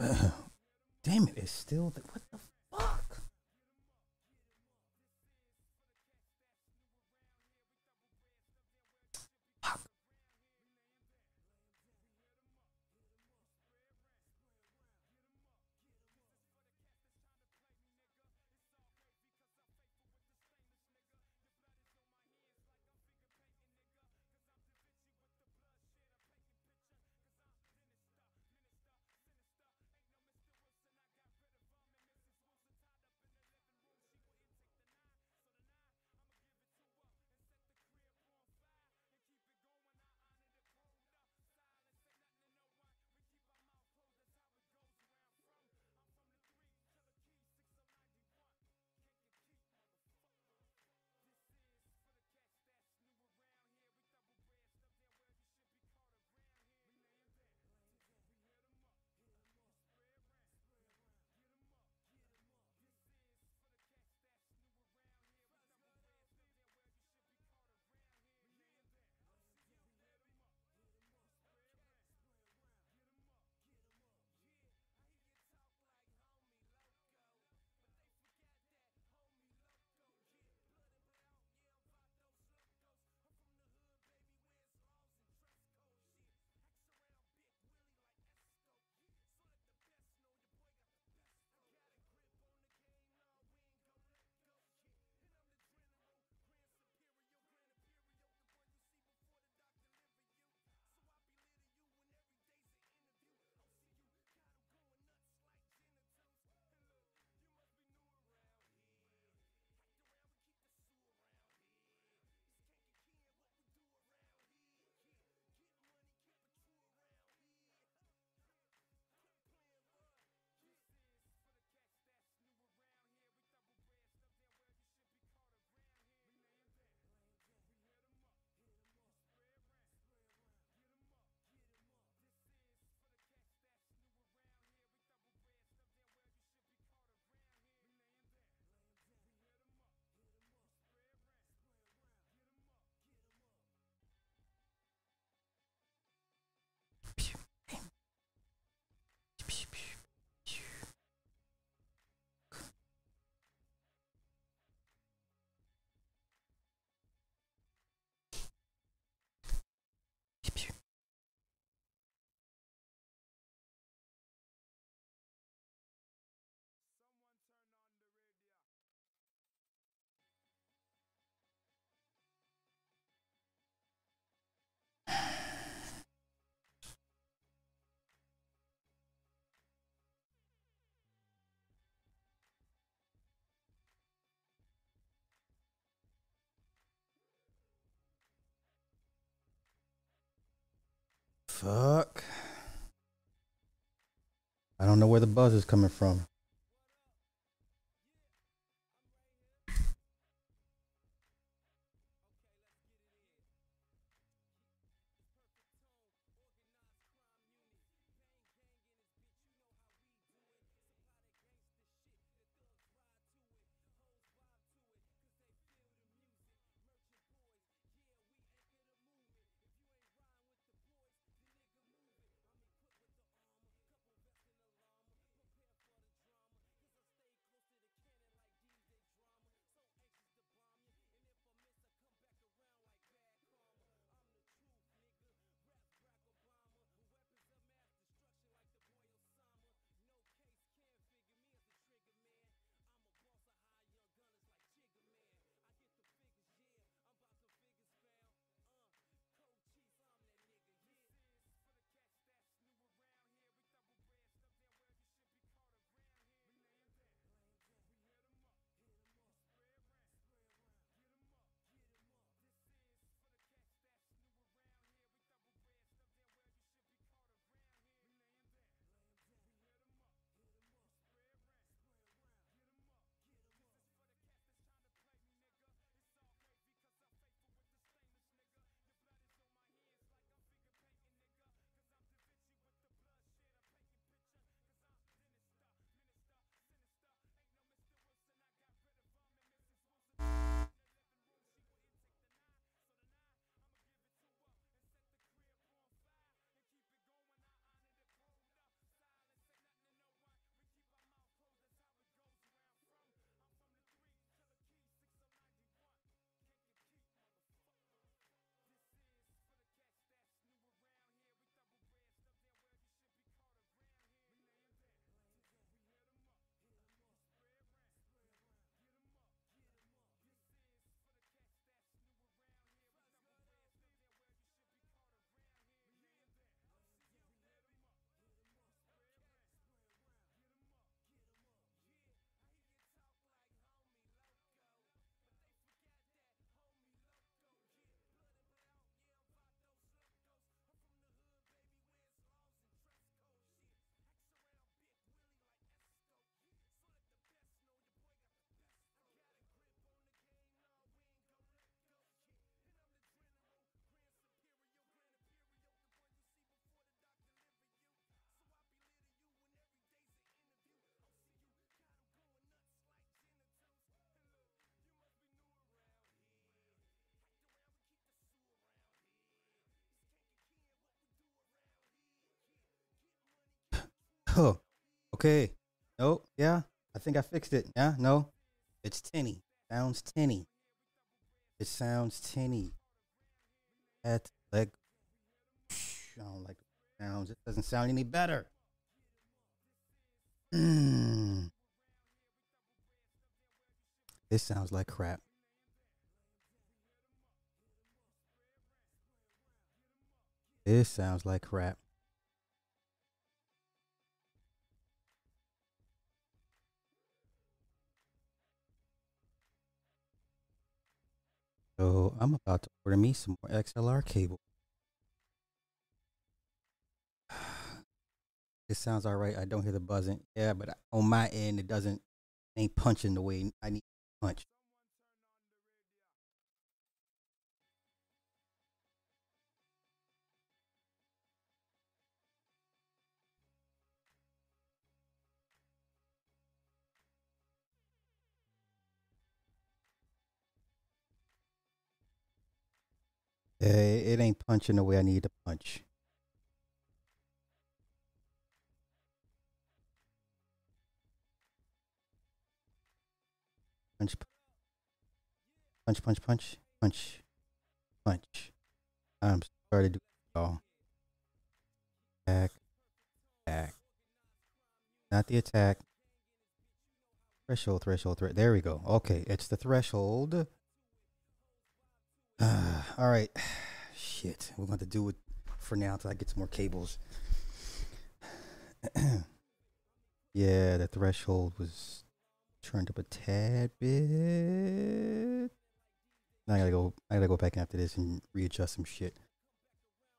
Damn it! It's still the, what the Fuck. I don't know where the buzz is coming from. Oh, okay. No, yeah. I think I fixed it. Yeah, no. It's tinny. Sounds tinny. It sounds tinny. At like I don't like the sounds. It doesn't sound any better. This sounds like crap. This sounds like crap. So I'm about to order me some more XLR cable. It sounds all right. I don't hear the buzzing. Yeah, but on my end, it doesn't ain't punching the way I need to punch. It ain't punching the way I need to punch. Punch, punch, punch, punch, punch, punch. I'm sorry to do it all. Attack, attack. Not the attack. Threshold, threshold, threat. There we go. Okay, it's the threshold. All right. Shit. We're going to do it for now until I get some more cables. yeah, the threshold was turned up a tad bit. Now I gotta go. I gotta go back after this and readjust some shit.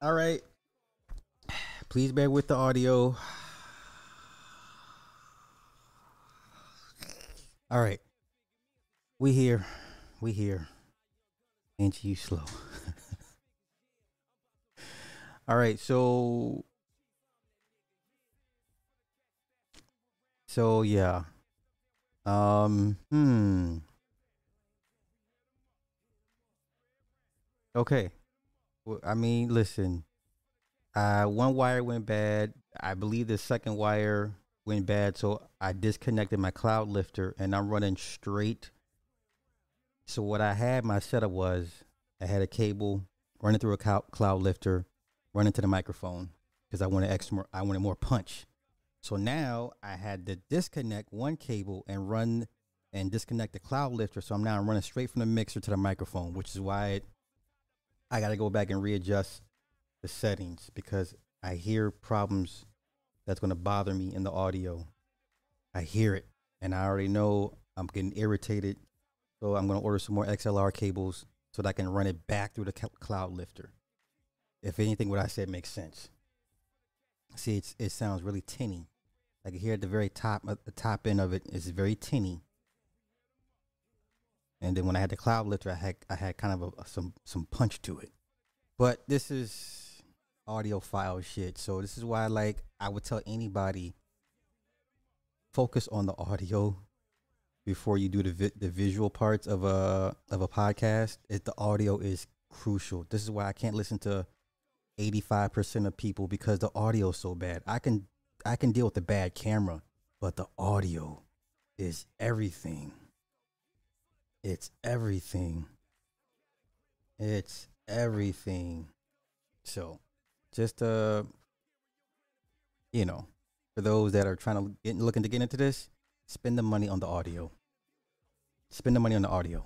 All right. Please bear with the audio. All right. We here. We here. Ain't you slow? All right, so so yeah. Um hmm. Okay. Well, I mean, listen. Uh one wire went bad. I believe the second wire went bad, so I disconnected my cloud lifter and I'm running straight so what I had my setup was I had a cable running through a cloud lifter, running to the microphone because I wanted extra. I wanted more punch. So now I had to disconnect one cable and run and disconnect the cloud lifter. So I'm now running straight from the mixer to the microphone, which is why it, I got to go back and readjust the settings because I hear problems that's going to bother me in the audio. I hear it, and I already know I'm getting irritated so I'm going to order some more XLR cables so that I can run it back through the cloud lifter. If anything, what I said makes sense. See, it's, it sounds really tinny. Like here at the very top, the top end of it is very tinny. And then when I had the cloud lifter, I had I had kind of a, some some punch to it. But this is audiophile shit, so this is why like I would tell anybody focus on the audio before you do the vi- the visual parts of a of a podcast, the audio is crucial. This is why I can't listen to 85% of people because the audio is so bad. I can I can deal with the bad camera, but the audio is everything. It's everything. It's everything. So, just uh you know, for those that are trying to get looking to get into this, Spend the money on the audio. Spend the money on the audio.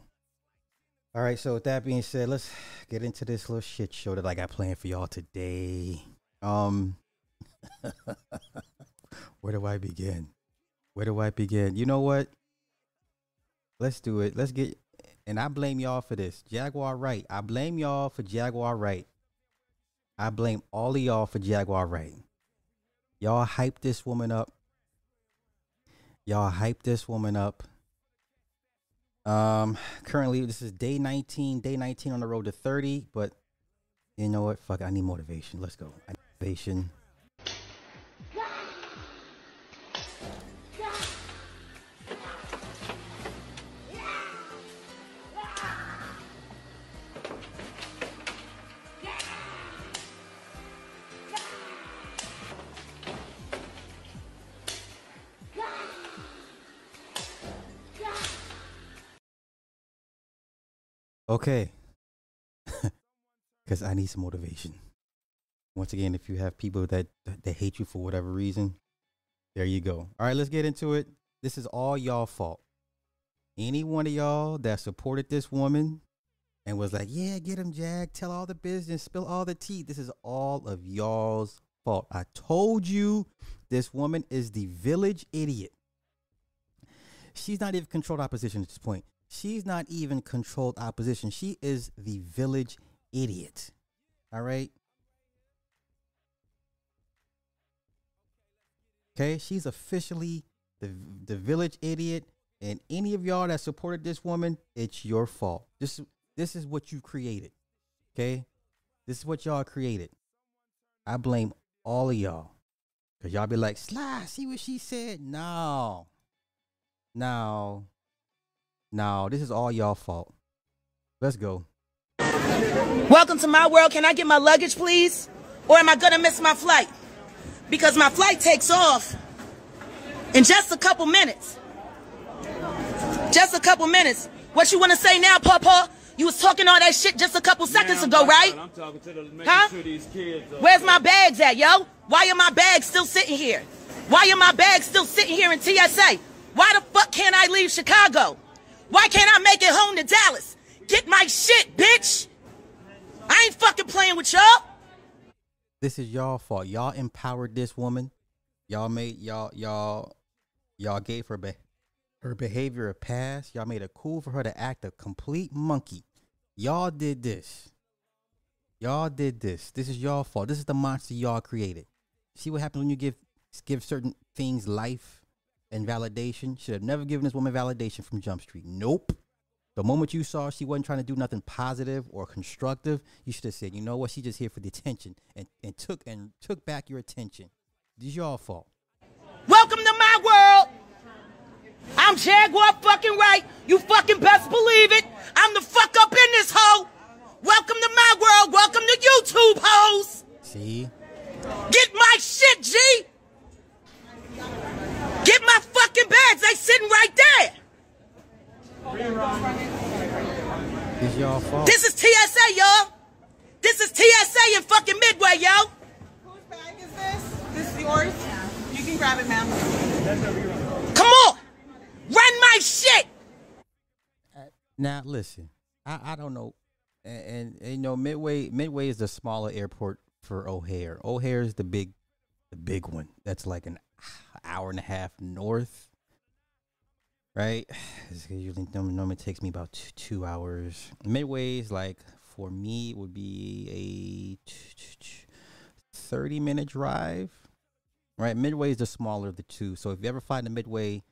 All right, so with that being said, let's get into this little shit show that I got planned for y'all today. Um Where do I begin? Where do I begin? You know what? Let's do it. Let's get and I blame y'all for this. Jaguar Wright. I blame y'all for Jaguar Wright. I blame all of y'all for Jaguar Wright. Y'all hype this woman up Y'all hype this woman up. Um, currently this is day 19, day 19 on the road to 30, but you know what? Fuck, I need motivation. Let's go. Motivation. Okay. Because I need some motivation. Once again, if you have people that that hate you for whatever reason, there you go. All right, let's get into it. This is all y'all fault. Any one of y'all that supported this woman and was like, "Yeah, get him, Jag. Tell all the business, spill all the tea." This is all of y'all's fault. I told you this woman is the village idiot. She's not even controlled opposition at this point. She's not even controlled opposition. She is the village idiot. All right. Okay, she's officially the the village idiot, and any of y'all that supported this woman, it's your fault. This this is what you created. Okay, this is what y'all created. I blame all of y'all, cause y'all be like, "Sly, see what she said." No, no, no. This is all y'all fault. Let's go. Welcome to my world. Can I get my luggage, please? Or am I gonna miss my flight? Because my flight takes off in just a couple minutes. Just a couple minutes. What you wanna say now, Papa? You was talking all that shit just a couple seconds Man, ago, I'm right? I'm talking to the Huh? sure these kids. Are, Where's my bags at, yo? Why are my bags still sitting here? Why are my bags still sitting here in TSA? Why the fuck can't I leave Chicago? Why can't I make it home to Dallas? Get my shit, bitch! I ain't fucking playing with y'all. This is y'all fault. Y'all empowered this woman. Y'all made y'all y'all y'all gave her be- her behavior a pass. Y'all made it cool for her to act a complete monkey. Y'all did this. Y'all did this. This is y'all fault. This is the monster y'all created. See what happens when you give give certain things life and validation. Should have never given this woman validation from Jump Street. Nope. The moment you saw she wasn't trying to do nothing positive or constructive, you should have said, you know what, she just here for the attention and, and took and took back your attention. This is y'all fault. Welcome to my world. I'm Jaguar fucking Wright. You fucking best believe it. I'm the fuck up in this hoe. Welcome to my world. Welcome to YouTube hoes. See? Get my shit, G. Get my fucking bags. They sitting right there. This is y'all fault. This is TSA, y'all. This is TSA in fucking Midway, yo. Whose bag is this? This is yours? You can grab it, ma'am. Come on. Run my shit. Now listen, I, I don't know, and, and, and, you know Midway Midway is the smaller airport for O'Hare. O'Hare is the big, the big one. That's like an hour and a half north, right? It's usually norm- normally takes me about two, two hours. Midway is like for me it would be a thirty minute drive, right? Midway is the smaller of the two. So if you ever fly the Midway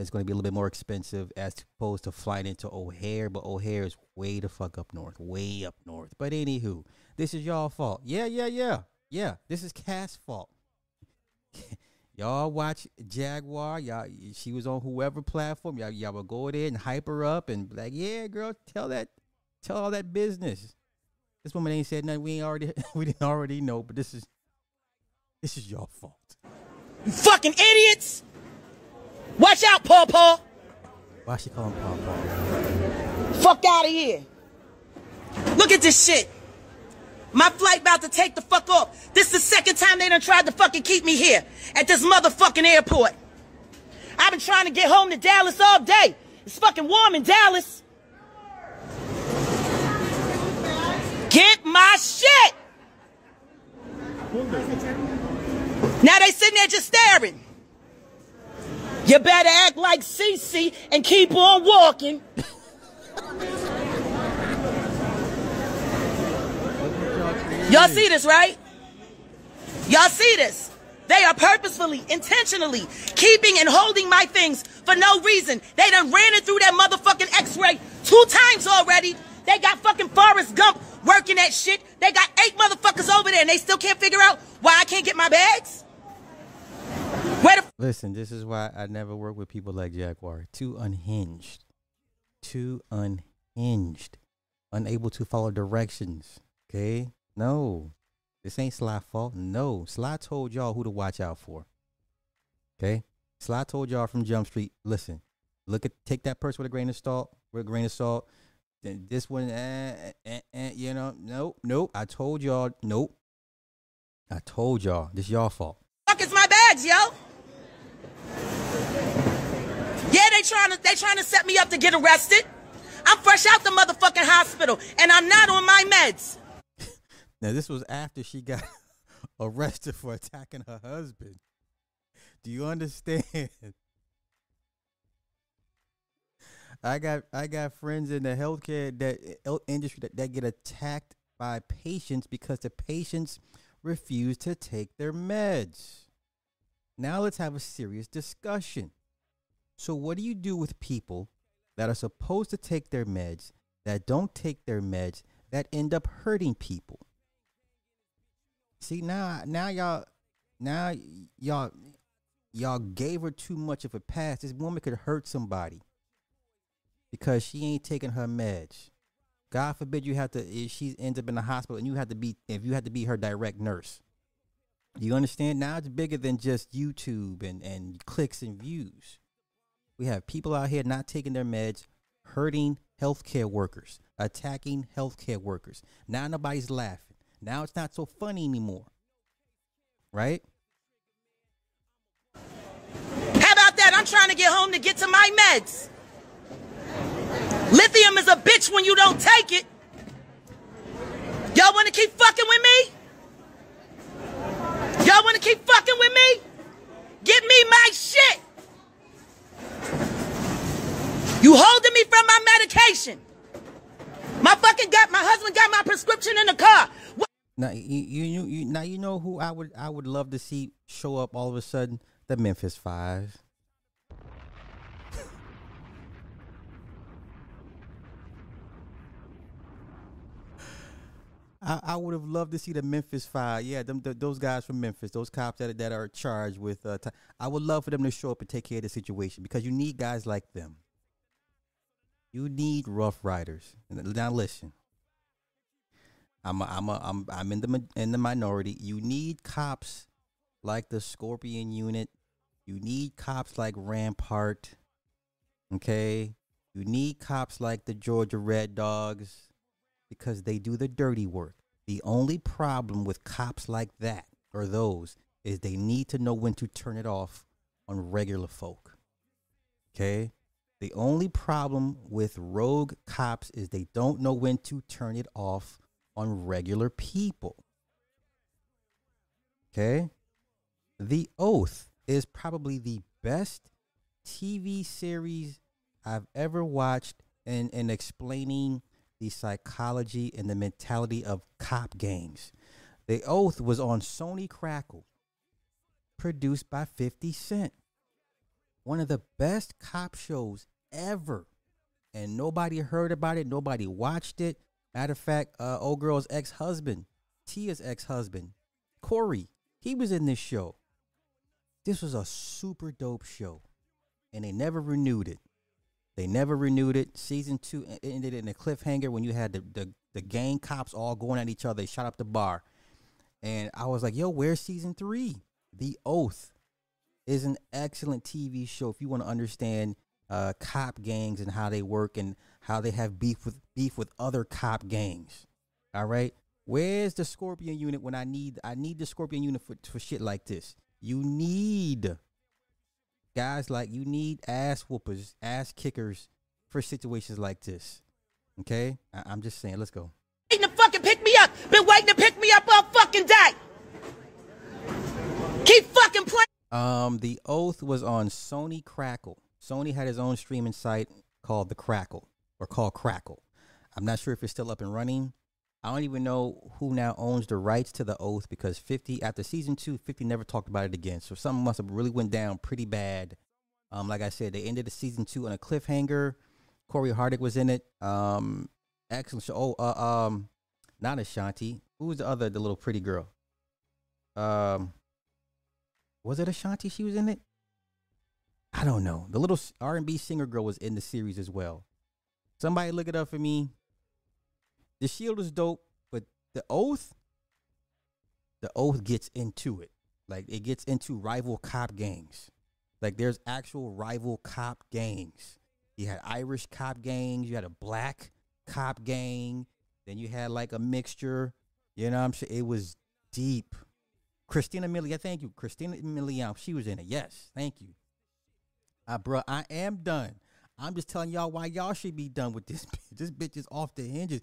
it's going to be a little bit more expensive as opposed to flying into O'Hare, but O'Hare is way the fuck up north, way up north. But anywho, this is y'all fault. Yeah, yeah, yeah, yeah. This is Cass' fault. y'all watch Jaguar. Y'all, she was on whoever platform. Y'all, y'all will go there and hype her up and be like, yeah, girl, tell that, tell all that business. This woman ain't said nothing. We ain't already, we didn't already know. But this is, this is your fault. You fucking idiots. Watch out, Paw Paw. Why she call him Paw Fuck out of here. Look at this shit. My flight about to take the fuck off. This is the second time they done tried to fucking keep me here at this motherfucking airport. I've been trying to get home to Dallas all day. It's fucking warm in Dallas. Get my shit. Now they sitting there just staring. You better act like Cece and keep on walking. Y'all see this, right? Y'all see this? They are purposefully, intentionally keeping and holding my things for no reason. They done ran it through that motherfucking x-ray two times already. They got fucking Forrest Gump working that shit. They got eight motherfuckers over there and they still can't figure out why I can't get my bags. Where the Listen, this is why I never work with people like Jaguar. Too unhinged. Too unhinged. Unable to follow directions. Okay? No. This ain't Sly fault. No. Sly told y'all who to watch out for. Okay? Sly told y'all from Jump Street, listen, look at take that person with a grain of salt, with a grain of salt. then this one, eh, eh, eh, you know, nope, nope. I told y'all, nope. I told y'all, this y'all fault. Fuck is my bags, yo. Yeah, they trying to they trying to set me up to get arrested. I'm fresh out the motherfucking hospital, and I'm not on my meds. Now this was after she got arrested for attacking her husband. Do you understand? I got I got friends in the healthcare that uh, industry that, that get attacked by patients because the patients refuse to take their meds. Now let's have a serious discussion. So what do you do with people that are supposed to take their meds that don't take their meds that end up hurting people? See now now y'all now y'all y'all gave her too much of a pass. This woman could hurt somebody because she ain't taking her meds. God forbid you have to if she ends up in the hospital and you have to be if you have to be her direct nurse. You understand? Now it's bigger than just YouTube and, and clicks and views. We have people out here not taking their meds, hurting healthcare workers, attacking healthcare workers. Now nobody's laughing. Now it's not so funny anymore. Right? How about that? I'm trying to get home to get to my meds. Lithium is a bitch when you don't take it. Y'all want to keep fucking with me? Y'all want to keep fucking with me? Give me my shit. You holding me from my medication. My fucking got my husband got my prescription in the car. What? Now you, you you now you know who I would I would love to see show up all of a sudden the Memphis Five. I, I would have loved to see the Memphis Five. Yeah, them the, those guys from Memphis, those cops that that are charged with. Uh, t- I would love for them to show up and take care of the situation because you need guys like them. You need rough riders. Now listen, I'm a, I'm a, I'm I'm in the in the minority. You need cops like the Scorpion Unit. You need cops like Rampart. Okay, you need cops like the Georgia Red Dogs because they do the dirty work. The only problem with cops like that or those is they need to know when to turn it off on regular folk. Okay? The only problem with rogue cops is they don't know when to turn it off on regular people. Okay? The Oath is probably the best TV series I've ever watched in, in explaining the psychology and the mentality of cop games. The Oath was on Sony Crackle, produced by 50 Cent. One of the best cop shows ever. And nobody heard about it, nobody watched it. Matter of fact, uh, old girl's ex husband, Tia's ex husband, Cory, he was in this show. This was a super dope show, and they never renewed it. They never renewed it. Season two ended in a cliffhanger when you had the, the, the gang cops all going at each other. They shot up the bar. And I was like, yo, where's season three? The Oath is an excellent TV show if you want to understand uh, cop gangs and how they work and how they have beef with beef with other cop gangs. All right. Where's the Scorpion unit when I need I need the Scorpion unit for, for shit like this? You need guys like you need ass whoopers, ass kickers for situations like this. Okay, I- am just saying. Let's go. Waiting to fucking pick me up. Been waiting to pick me up all fucking day. Keep fucking playing. Um, the oath was on Sony Crackle. Sony had his own streaming site called the Crackle or called Crackle. I'm not sure if it's still up and running. I don't even know who now owns the rights to the oath because 50 after season 2 50 never talked about it again. So something must have really went down pretty bad. Um like I said, they ended the season 2 on a cliffhanger. Cory Hardrict was in it. Um excellent show. Oh, uh, um not Ashanti. Who was the other the little pretty girl? Um was it Ashanti she was in it? I don't know. The little R&B singer girl was in the series as well. Somebody look it up for me. The Shield is dope, but the Oath, the Oath gets into it. Like it gets into rival cop gangs. Like there's actual rival cop gangs. You had Irish cop gangs. You had a black cop gang. Then you had like a mixture. You know what I'm saying? It was deep. Christina Milian, thank you. Christina Milian, she was in it. Yes, thank you. Uh, bro, I am done. I'm just telling y'all why y'all should be done with this. bitch. This bitch is off the hinges.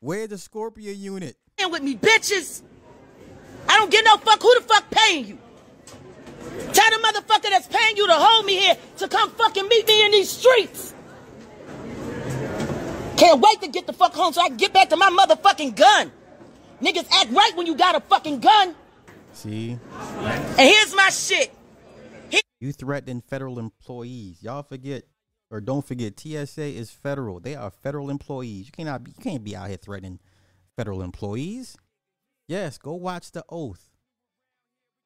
Where's the Scorpion unit? with me, bitches. I don't get no fuck who the fuck paying you. Tell the motherfucker that's paying you to hold me here to come fucking meet me in these streets. Can't wait to get the fuck home so I can get back to my motherfucking gun. Niggas act right when you got a fucking gun. See? And here's my shit. You threatening federal employees. Y'all forget or don't forget TSA is federal. They are federal employees. You cannot be, you can't be out here threatening federal employees. Yes, go watch the oath.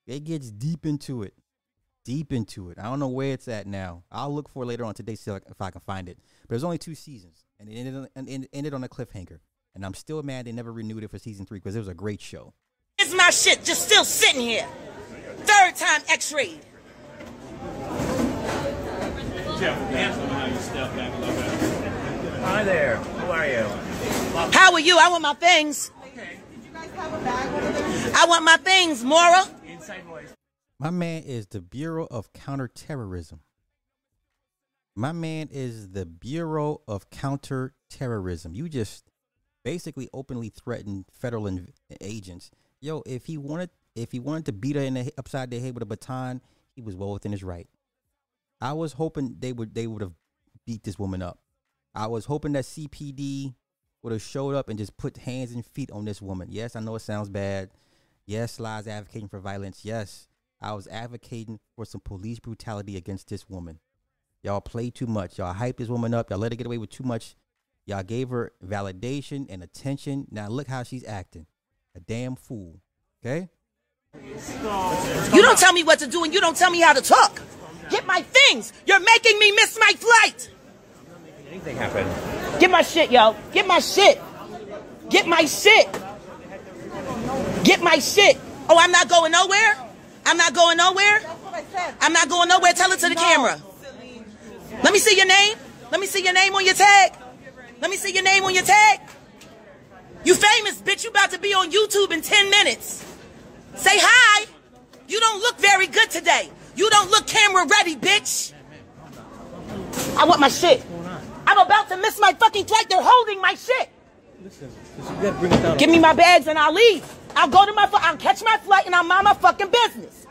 It gets deep into it. Deep into it. I don't know where it's at now. I'll look for later on today see if I can find it. But there's only two seasons, and it ended, on- it ended on a cliffhanger. And I'm still mad they never renewed it for season three because it was a great show. Here's my shit just still sitting here. Third time x-rayed. Hi there. How are you? How are you? I want my things. Did you guys have a bag? I want my things, Mora. Inside voice. My man is the Bureau of Counterterrorism. My man is the Bureau of Counterterrorism. You just basically openly threatened federal in- agents. Yo, if he wanted, if he wanted to beat her in the, upside the head with a baton, he was well within his right. I was hoping they would they would have beat this woman up. I was hoping that CPD would have showed up and just put hands and feet on this woman. Yes, I know it sounds bad. Yes, lies advocating for violence. Yes, I was advocating for some police brutality against this woman. Y'all play too much. Y'all hype this woman up. Y'all let her get away with too much. Y'all gave her validation and attention. Now look how she's acting. A damn fool. Okay? You don't tell me what to do and you don't tell me how to talk. Get my things. You're making me miss my flight. Anything happen? Get my shit, yo. Get my shit. Get my shit. Get my shit. Oh, I'm not going nowhere? I'm not going nowhere? That's what I said. I'm not going nowhere. Tell it to the camera. Let me see your name. Let me see your name on your tag. Let me see your name on your tag. You famous, bitch. You about to be on YouTube in 10 minutes. Say hi. You don't look very good today. You don't look camera ready, bitch. I want my shit. I'm about to miss my fucking flight. They're holding my shit. Listen, listen, you gotta bring it down. Give me my bags and I'll leave. I'll go to my, fu- I'll catch my flight and I'll mind my fucking business.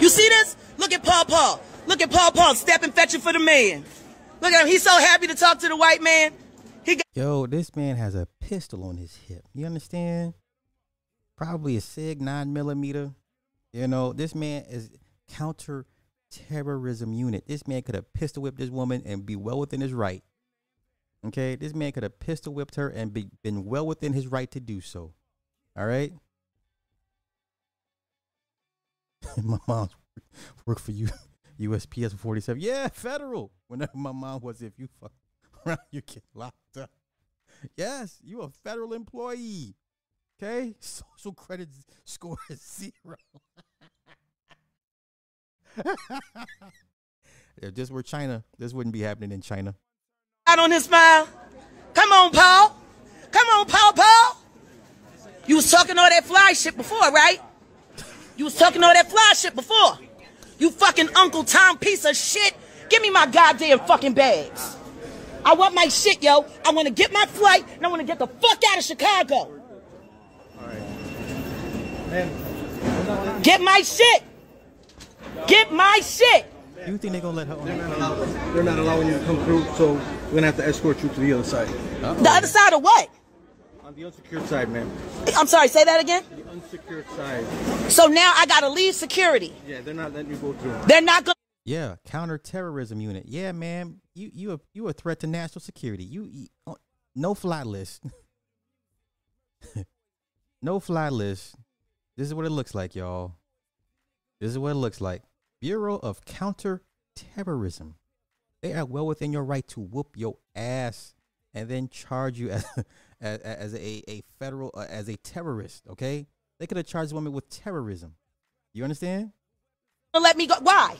You see this? Look at Paul Paul. Look at Paul Paul stepping fetching for the man. Look at him. He's so happy to talk to the white man. He got Yo, this man has a pistol on his hip. You understand? Probably a SIG 9 millimeter. You know, this man is counter terrorism unit. This man could have pistol whipped this woman and be well within his right. Okay, this man could have pistol whipped her and be, been well within his right to do so. All right. my mom's work for you, USPS 47. Yeah, federal. Whenever my mom was, if you fuck around, you get locked up. Yes, you a federal employee. Okay, social credit score is zero. if this were China, this wouldn't be happening in China. out on his smile. Come on, Paul. Come on, Paul Paul. You was talking all that fly shit before, right? You was talking all that fly shit before. You fucking Uncle Tom piece of shit. Give me my goddamn fucking bags. I want my shit, yo. I want to get my flight and I want to get the fuck out of Chicago. Get my shit. Get my shit. You think they're gonna let her on? They're not allowing you to come through, so we're gonna have to escort you to the other side. The other side of what? On the unsecured side, ma'am. I'm sorry, say that again. The unsecured side. So now I gotta leave security. Yeah, they're not letting you go through. They're not gonna. Yeah, counterterrorism unit. Yeah, man, you you a you a threat to national security. You, you uh, no fly list. no fly list. This is what it looks like, y'all. This is what it looks like. Bureau of Counterterrorism. They are well within your right to whoop your ass and then charge you as as, as a, a federal uh, as a terrorist. Okay, they could have charged the woman with terrorism. You understand? let me go. Why?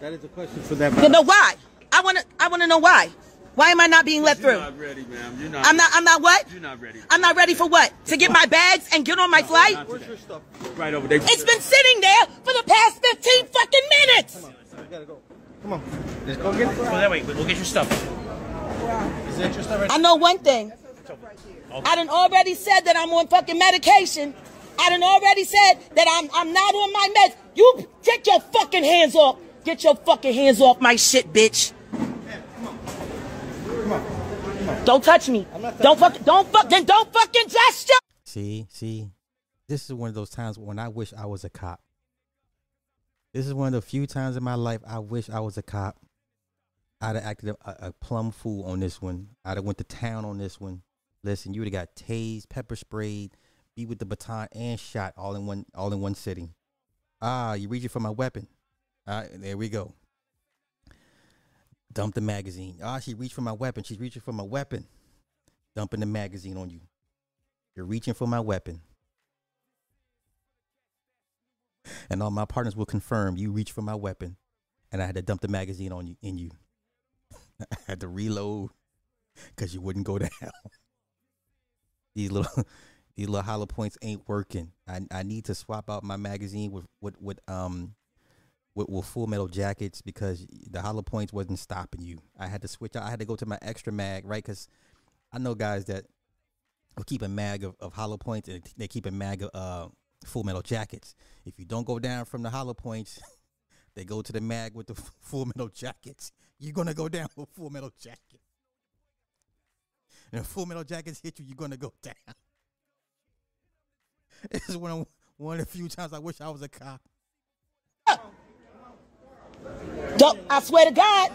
That is a question for them. You know why? I wanna. I wanna know why. Why am I not being let You're through? not ready, ma'am. You're not. I'm not. I'm not what? You're not ready. I'm not ready for what? To get my bags and get on my flight? Not today. Right over there. It's been sitting there for the past 15 fucking minutes. We gotta go. Come on. Let's go get it. Go that way. We'll get your stuff. Is that your stuff right I know one thing. I done already said that I'm on fucking medication. I done already said that I'm I'm not on my meds. You get your fucking hands off. Get your fucking hands off my shit, bitch. Don't touch me. Don't fuck. Don't fuck. Then don't fucking gesture. See, see, this is one of those times when I wish I was a cop. This is one of the few times in my life I wish I was a cop. I'd have acted a, a plum fool on this one. I'd have went to town on this one. Listen, you would have got tased, pepper sprayed, beat with the baton, and shot all in one all in one sitting. Ah, you reaching for my weapon. Ah, there we go. Dump the magazine. Ah, she reached for my weapon. She's reaching for my weapon. Dumping the magazine on you. You're reaching for my weapon. And all my partners will confirm you reached for my weapon. And I had to dump the magazine on you in you. I had to reload because you wouldn't go down. these little these little hollow points ain't working. I I need to swap out my magazine with with, with um with, with full metal jackets because the hollow points wasn't stopping you. I had to switch out. I had to go to my extra mag, right? Because I know guys that will keep a mag of, of hollow points and they keep a mag of uh, full metal jackets. If you don't go down from the hollow points, they go to the mag with the full metal jackets. You're gonna go down with full metal jacket. And full metal jackets hit you, you're gonna go down. This is one of one of the few times I wish I was a cop. Don't, I swear to God.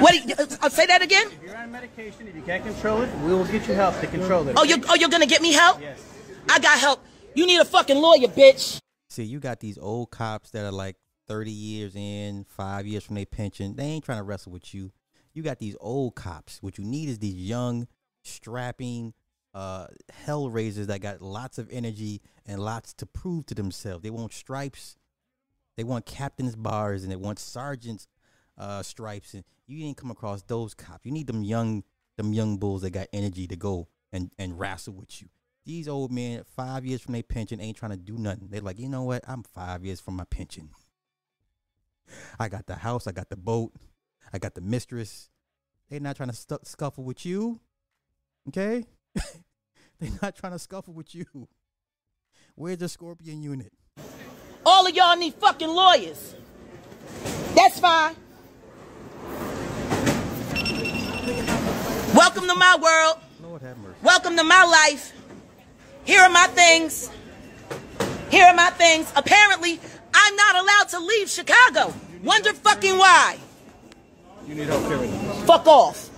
What? do you- uh, say that again. If you're on medication, if you can't control it, we will get you help to control it. Oh, you oh you're gonna get me help? Yes. I got help. You need a fucking lawyer, bitch. See, you got these old cops that are like 30 years in, five years from their pension. They ain't trying to wrestle with you. You got these old cops. What you need is these young, strapping, uh, hell raisers that got lots of energy and lots to prove to themselves. They want stripes, they want captain's bars, and they want sergeant's uh, stripes. And you didn't come across those cops. You need them young, them young bulls that got energy to go and and wrestle with you. These old men, five years from their pension, ain't trying to do nothing. They're like, you know what? I'm five years from my pension. I got the house, I got the boat, I got the mistress. They're not trying to scuffle with you. Okay? They're not trying to scuffle with you. Where's the scorpion unit? All of y'all need fucking lawyers. That's fine. Welcome to my world. Lord have mercy. Welcome to my life. Here are my things. Here are my things. Apparently, I'm not allowed to leave Chicago. Wonder fucking why. You need help carrying this. Fuck off.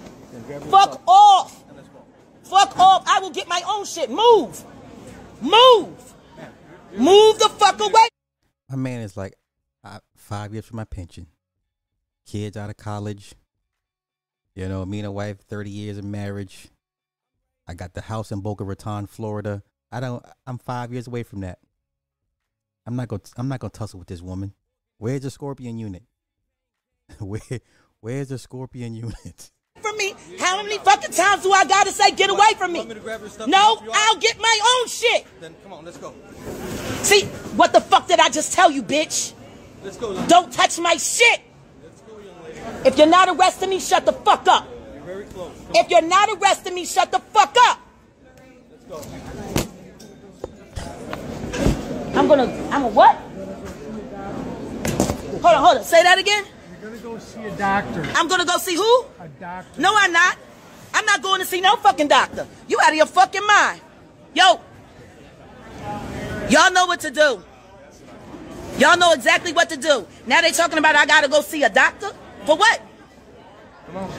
Fuck off. Fuck off. I will get my own shit. Move. Move. Move the fuck away. My man is like, I, five years from my pension. Kids out of college. You know, me and a wife, 30 years of marriage. I got the house in Boca Raton, Florida. I don't, I'm five years away from that. I'm not gonna, I'm not gonna tussle with this woman. Where's the scorpion unit? Where, where's the scorpion unit? from me. How many fucking times do I gotta say get away from me? Me to grab your stuff? No, and help you out? I'll get my own shit. Then come on, let's go. See, what the fuck did I just tell you, bitch? Let's go. Young. Don't touch my shit. Let's go, young lady. If you're not arresting me, shut the fuck up. You're very close. Come If you're not arresting me, shut the fuck up. Let's go. I'm gonna, I'm a what? Hold on, hold on. Say that again. You're gonna go see a doctor. I'm gonna go see who? A doctor. No, I'm not. I'm not going to see no fucking doctor. You out of your fucking mind. Yo. Y'all know what to do. Y'all know exactly what to do. Now they talking about I gotta go see a doctor? For what?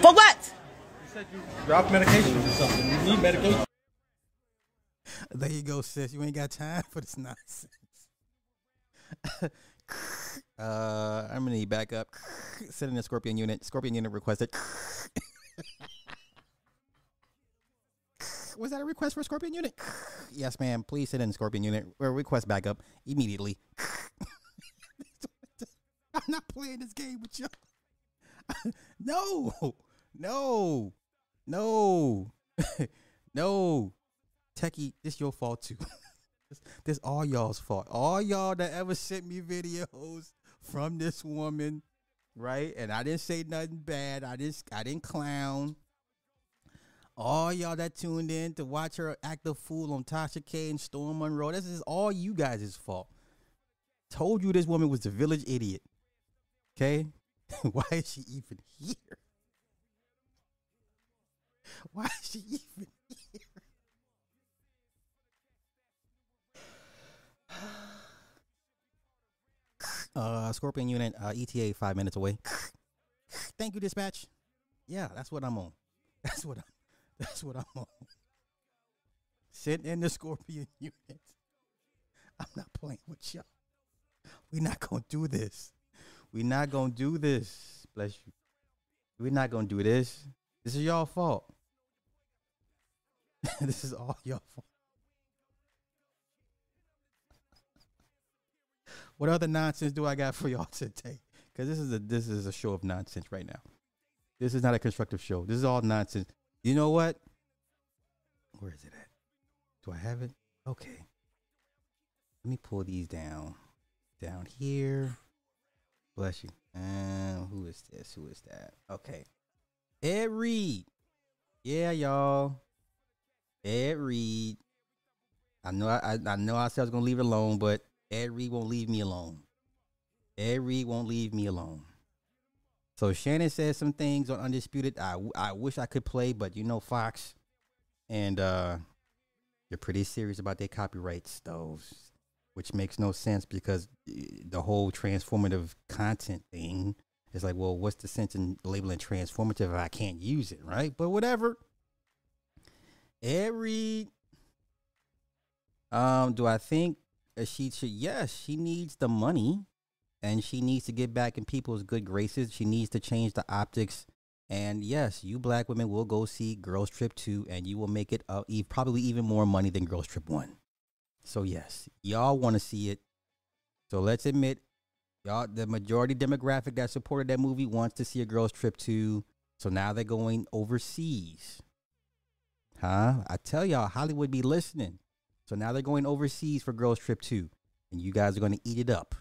For what? You said you dropped medications or something. You need medication. There you go, sis. You ain't got time for this nonsense. uh, I'm gonna need backup. Send in the Scorpion unit. Scorpion unit requested. Was that a request for a Scorpion unit? yes, ma'am. Please send in Scorpion unit. Or request backup immediately. I'm not playing this game with you. no, no, no, no. Techie, this your fault too. this, this all y'all's fault. All y'all that ever sent me videos from this woman, right? And I didn't say nothing bad. I didn't I didn't clown. All y'all that tuned in to watch her act a fool on Tasha K and Storm Monroe, this is all you guys' fault. Told you this woman was the village idiot. Okay? Why is she even here? Why is she even here? Uh, Scorpion unit, uh, ETA five minutes away. Thank you, dispatch. Yeah, that's what I'm on. That's what I'm. That's what I'm on. Sitting in the Scorpion unit. I'm not playing with y'all. We're not gonna do this. We're not gonna do this. Bless you. We're not gonna do this. This is y'all fault. this is all y'all fault. What other nonsense do I got for y'all today? Because this is a this is a show of nonsense right now. This is not a constructive show. This is all nonsense. You know what? Where is it at? Do I have it? Okay. Let me pull these down. Down here. Bless you. And who is this? Who is that? Okay. Ed Reed. Yeah, y'all. Ed Reed. I know I, I know I said I was gonna leave it alone, but Ed Reed won't leave me alone. Ed Reed won't leave me alone. So Shannon says some things on Undisputed. I, I wish I could play, but you know Fox, and uh, they're pretty serious about their copyrights, though, which makes no sense because the whole transformative content thing is like, well, what's the sense in labeling transformative if I can't use it, right? But whatever. Every Um, do I think she should? Yes, she needs the money and she needs to get back in people's good graces. She needs to change the optics. And yes, you black women will go see Girls Trip 2 and you will make it uh, probably even more money than Girls Trip 1. So yes, y'all want to see it. So let's admit y'all the majority demographic that supported that movie wants to see a Girls Trip 2. So now they're going overseas. Huh? I tell y'all Hollywood be listening. So now they're going overseas for Girls Trip 2 and you guys are going to eat it up.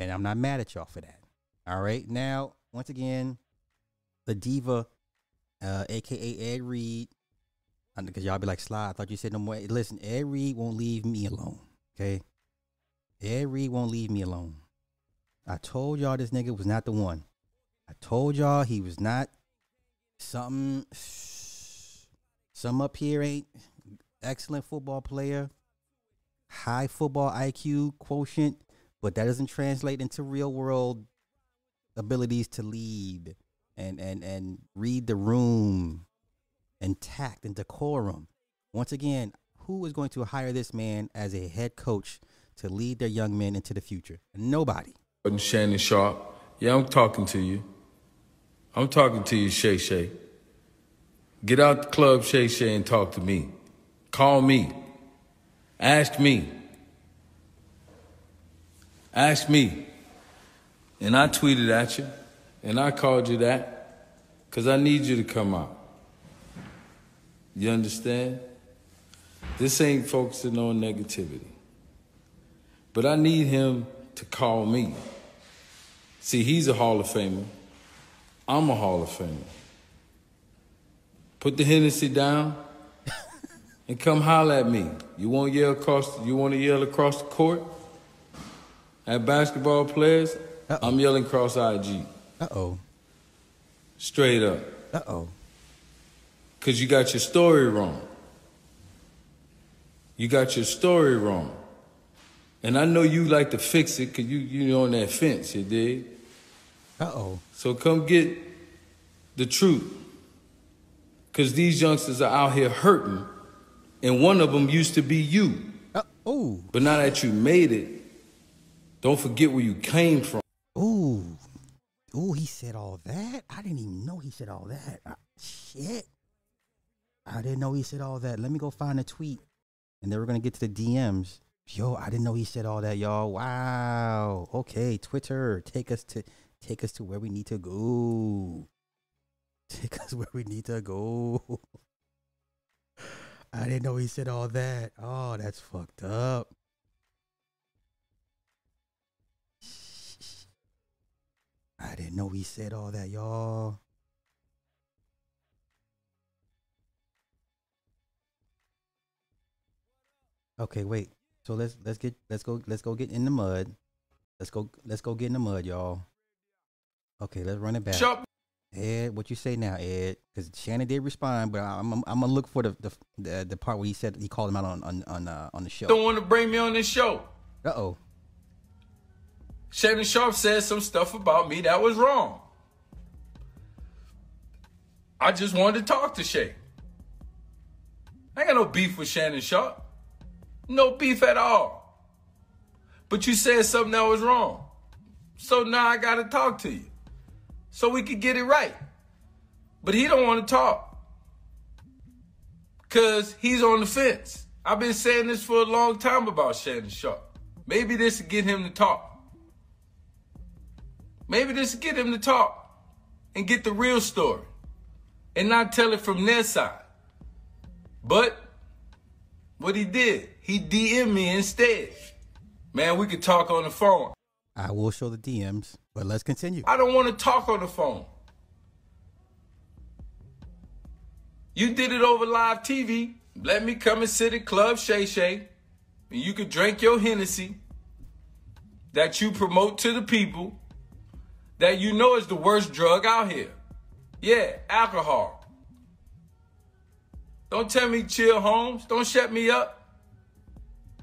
And I'm not mad at y'all for that. All right. Now, once again, the diva, uh, aka Ed Reed, because y'all be like, Sly, I thought you said no more. Listen, Ed Reed won't leave me alone. Okay. Ed Reed won't leave me alone. I told y'all this nigga was not the one. I told y'all he was not something. Some up here ain't excellent football player, high football IQ quotient, but that doesn't translate into real world abilities to lead and and and read the room and tact and decorum. Once again, who is going to hire this man as a head coach to lead their young men into the future? Nobody. Shannon Sharpe. Yeah, I'm talking to you. I'm talking to you, Shay Shay. Get out the club, Shay Shay, and talk to me. Call me. Ask me. Ask me. And I tweeted at you, and I called you that, because I need you to come out. You understand? This ain't focusing on negativity. But I need him to call me. See, he's a Hall of Famer. I'm a Hall of Famer. Put the Hennessy down and come holler at me. You want to yell across? You want to yell across the court? At basketball players, Uh-oh. I'm yelling cross IG. Uh oh. Straight up. Uh oh. Because you got your story wrong. You got your story wrong. And I know you like to fix it because you, you on that fence, you dig? Uh oh. So come get the truth. Because these youngsters are out here hurting, and one of them used to be you. Uh, oh. But now that you made it, don't forget where you came from. Ooh. Ooh, he said all that? I didn't even know he said all that. Uh, shit. I didn't know he said all that. Let me go find a tweet. And then we're going to get to the DMs. Yo, I didn't know he said all that, y'all. Wow. Okay, Twitter, take us to Take us to where we need to go. Take us where we need to go. I didn't know he said all that. Oh, that's fucked up. I didn't know he said all that, y'all. Okay, wait. So let's let's get let's go let's go get in the mud. Let's go let's go get in the mud, y'all. Okay, let's run it back. Shut Ed, what you say now, Ed? Because Shannon did respond, but I'm, I'm I'm gonna look for the the the, the part where he said he called him out on on on uh, on the show. don't want to bring me on this show. Uh oh. Shannon Sharpe said some stuff about me that was wrong. I just wanted to talk to Shay. I ain't got no beef with Shannon Sharpe. No beef at all. But you said something that was wrong. So now I gotta talk to you. So we could get it right. But he don't want to talk. Cause he's on the fence. I've been saying this for a long time about Shannon Sharpe. Maybe this will get him to talk. Maybe this will get him to talk and get the real story and not tell it from their side. But what he did, he DM'd me instead. Man, we could talk on the phone. I will show the DMs, but let's continue. I don't want to talk on the phone. You did it over live TV. Let me come and sit at Club Shay Shay. And you could drink your Hennessy that you promote to the people that you know is the worst drug out here. Yeah, alcohol. Don't tell me chill, Holmes. Don't shut me up.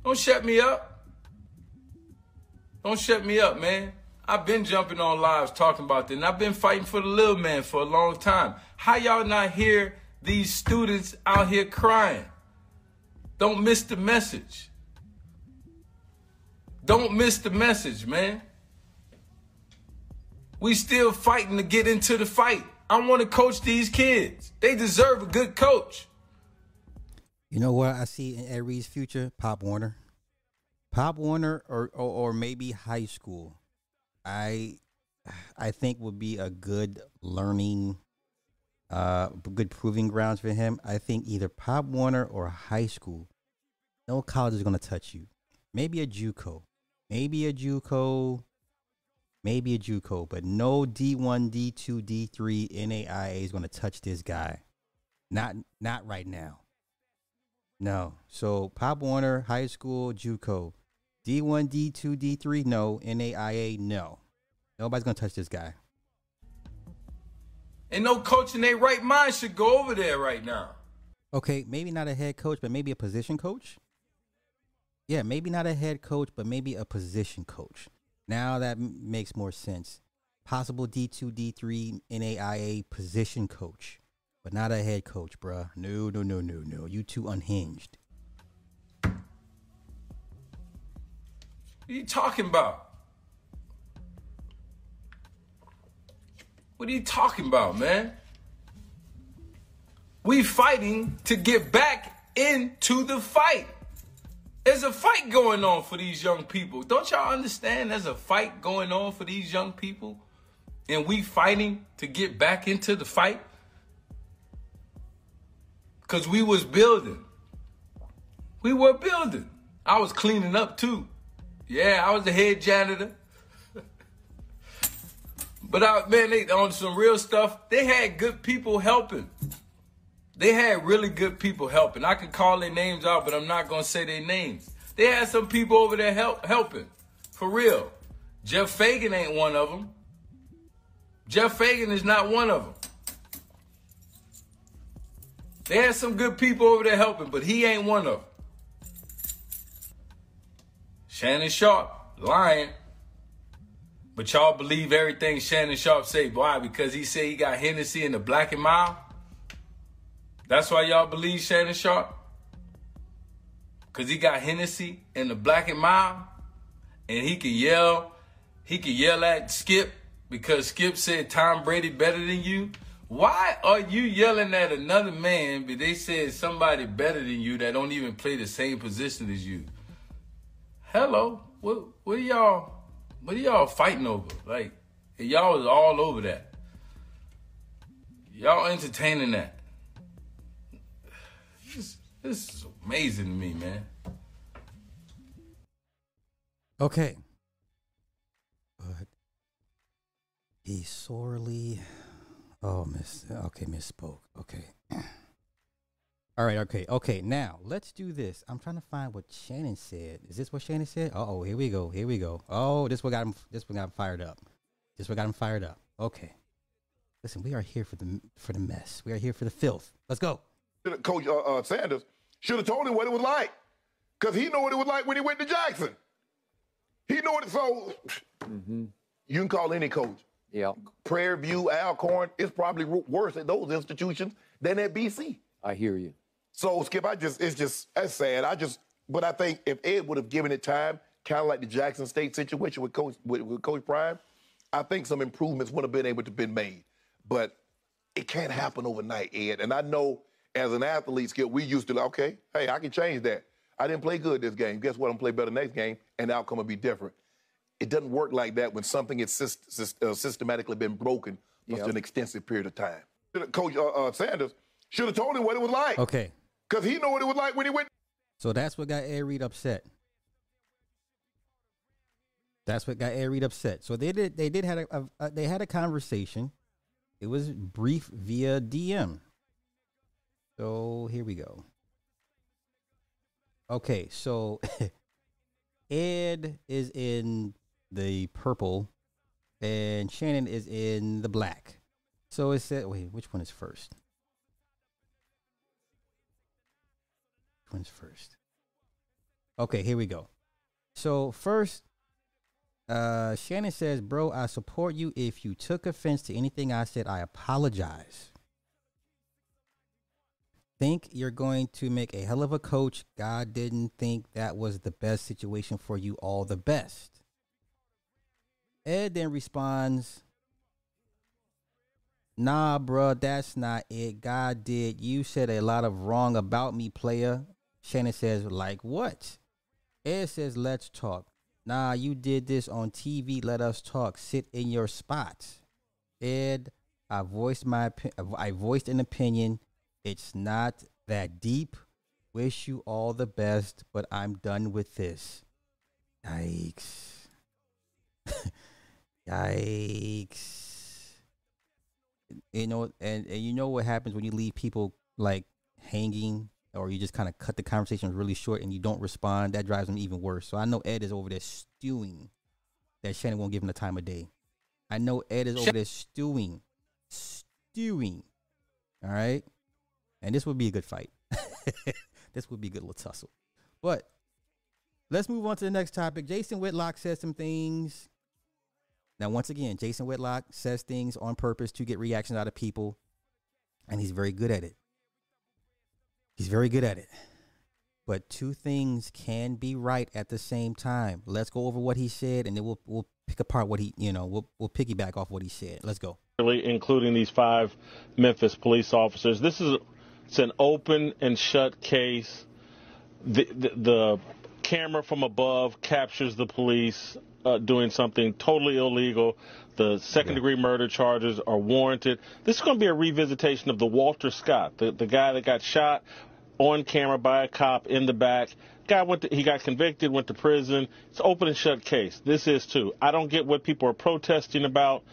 Don't shut me up. Don't shut me up, man. I've been jumping on lives talking about this, and I've been fighting for the little man for a long time. How y'all not hear these students out here crying? Don't miss the message. Don't miss the message, man. We still fighting to get into the fight. I want to coach these kids. They deserve a good coach. You know what I see in Ed Reed's future? Pop Warner. Pop Warner or, or or maybe high school. I I think would be a good learning uh good proving grounds for him. I think either Pop Warner or high school. No college is gonna touch you. Maybe a JUCO. Maybe a JUCO. Maybe a JUCO, but no D1, D2, D3 NAIA is gonna touch this guy. Not not right now. No. So Pop Warner, high school, JUCO. D1, D2, D3, no. NAIA, no. Nobody's gonna touch this guy. And no coach in their right mind should go over there right now. Okay, maybe not a head coach, but maybe a position coach. Yeah, maybe not a head coach, but maybe a position coach. Now that m- makes more sense. Possible D2, D3, NAIA position coach, but not a head coach, bruh. No, no, no, no, no. You too unhinged. What are you talking about? What are you talking about, man? We fighting to get back into the fight. There's a fight going on for these young people. Don't y'all understand there's a fight going on for these young people? And we fighting to get back into the fight? Cause we was building. We were building. I was cleaning up too. Yeah, I was the head janitor. but I, man, they on some real stuff. They had good people helping. They had really good people helping. I could call their names out, but I'm not gonna say their names. They had some people over there help helping, for real. Jeff Fagan ain't one of them. Jeff Fagan is not one of them. They had some good people over there helping, but he ain't one of them. Shannon Sharpe lying. But y'all believe everything Shannon Sharpe say. Why? Because he said he got Hennessy in the black and mild? That's why y'all believe Shannon Sharpe? Because he got Hennessy in the black and mild? And he can yell, he can yell at Skip because Skip said Tom Brady better than you? Why are you yelling at another man but they said somebody better than you that don't even play the same position as you? Hello, what what are y'all what are y'all fighting over? Like, y'all is all over that. Y'all entertaining that. This, this is amazing to me, man. Okay. But he sorely. Oh, miss. Okay, misspoke. Okay. All right. Okay. Okay. Now let's do this. I'm trying to find what Shannon said. Is this what Shannon said? Uh oh. Here we go. Here we go. Oh, this what got him. This what got him fired up. This what got him fired up. Okay. Listen, we are here for the for the mess. We are here for the filth. Let's go. Coach uh, uh, Sanders should have told him what it was like, because he knew what it was like when he went to Jackson. He knew it. So mm-hmm. you can call any coach. Yeah, Prairie View, Alcorn, it's probably worse at those institutions than at BC. I hear you. So Skip, I just it's just that's sad. I just but I think if Ed would have given it time, kind of like the Jackson State situation with Coach with, with Coach Prime, I think some improvements would have been able to been made. But it can't happen overnight, Ed. And I know as an athlete, skill, we used to like, okay, hey, I can change that. I didn't play good this game. Guess what? I'm play better next game, and the outcome will be different. It doesn't work like that when something has syst- uh, systematically been broken for Yep. an extensive period of time. Coach uh, uh, Sanders should have told him what it was like. Okay. Because he knew what it was like when he went. So that's what got Ed Reed upset. That's what got Ed Reed upset. So they did. They did had a, a, a they had a conversation. It was brief via DM. So here we go. Okay, so Ed is in the purple, and Shannon is in the black. So it said, wait, which one is first? Which one's first? Okay, here we go. So first, uh, Shannon says, "Bro, I support you. If you took offense to anything I said, I apologize. Think you're going to make a hell of a coach. God didn't think that was the best situation for you. All the best." Ed then responds, Nah, bruh, that's not it. God did. You said a lot of wrong about me, player. Shannon says, like what? Ed says, let's talk. Nah, you did this on TV. Let us talk. Sit in your spot. Ed, I voiced my I voiced an opinion. It's not that deep. Wish you all the best, but I'm done with this. Yikes. Yikes. You know and, and you know what happens when you leave people like hanging or you just kind of cut the conversation really short and you don't respond? That drives them even worse. So i know ed is over there stewing that shannon won't give him the time of day. I know ed is over there stewing. Stewing. All right and this would be a good fight this would be a good little tussle but let's move on to the next topic jason whitlock says some things now, once again, Jason Whitlock says things on purpose to get reactions out of people, and he's very good at it. He's very good at it. But two things can be right at the same time. Let's go over what he said, and then we'll we'll pick apart what he you know we'll we'll piggyback off what he said. Let's go. including these five Memphis police officers. This is it's an open and shut case. The, the, the camera from above captures the police uh, doing something totally illegal. The second degree murder charges are warranted. This is going to be a revisitation of the Walter Scott, the, the guy that got shot on camera by a cop in the back. Guy went to, he got convicted, went to prison. It's open and shut case. This is too. I don't get what people are protesting about.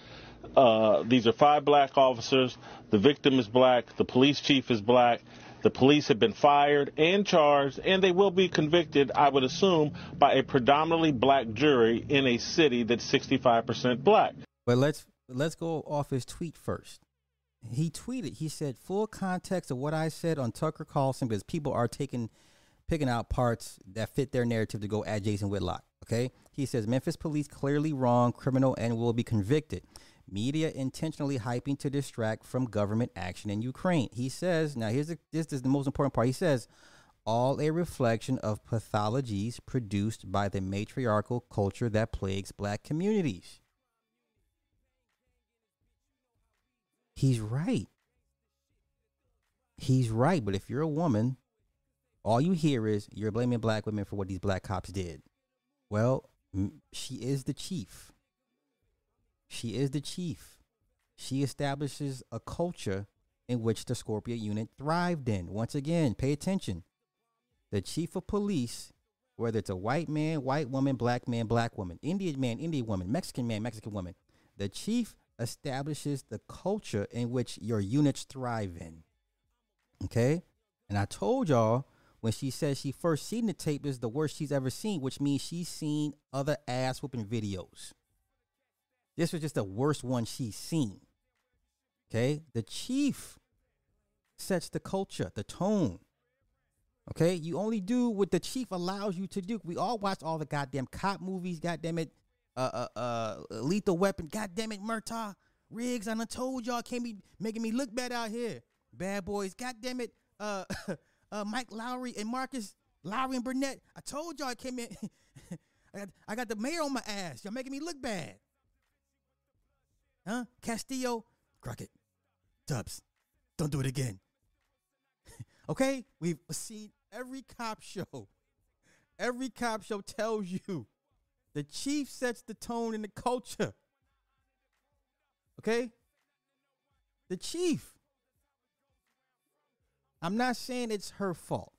Uh, these are five black officers. The victim is black. The police chief is black. The police have been fired and charged, and they will be convicted, I would assume, by a predominantly black jury in a city that's 65% black. But let's let's go off his tweet first. He tweeted. He said, "Full context of what I said on Tucker Carlson because people are taking picking out parts that fit their narrative to go at Jason Whitlock." Okay. He says Memphis police clearly wrong, criminal, and will be convicted. Media intentionally hyping to distract from government action in Ukraine. He says, now here's the, this is the most important part. He says, all a reflection of pathologies produced by the matriarchal culture that plagues black communities. He's right. He's right. But if you're a woman, all you hear is you're blaming black women for what these black cops did. Well, she is the chief. She is the chief. She establishes a culture in which the Scorpion unit thrived in. Once again, pay attention. The chief of police, whether it's a white man, white woman, black man, black woman, Indian man, Indian woman, Mexican man, Mexican woman, the chief establishes the culture in which your units thrive in. Okay? And I told y'all when she said she first seen the tape is the worst she's ever seen, which means she's seen other ass whooping videos. This was just the worst one she's seen. Okay? The chief sets the culture, the tone. Okay? You only do what the chief allows you to do. We all watch all the goddamn cop movies, goddamn it. Uh uh uh lethal weapon, goddamn it, Murtaugh. Riggs, I done told y'all can't be making me look bad out here. Bad boys, goddamn it. Uh uh Mike Lowrey and Marcus Lowry and Burnett. I told y'all I came in. I got I got the mayor on my ass. Y'all making me look bad. Huh? Castillo, Crockett, Tubbs, don't do it again. okay? We've seen every cop show. Every cop show tells you the chief sets the tone in the culture. Okay? The chief. I'm not saying it's her fault.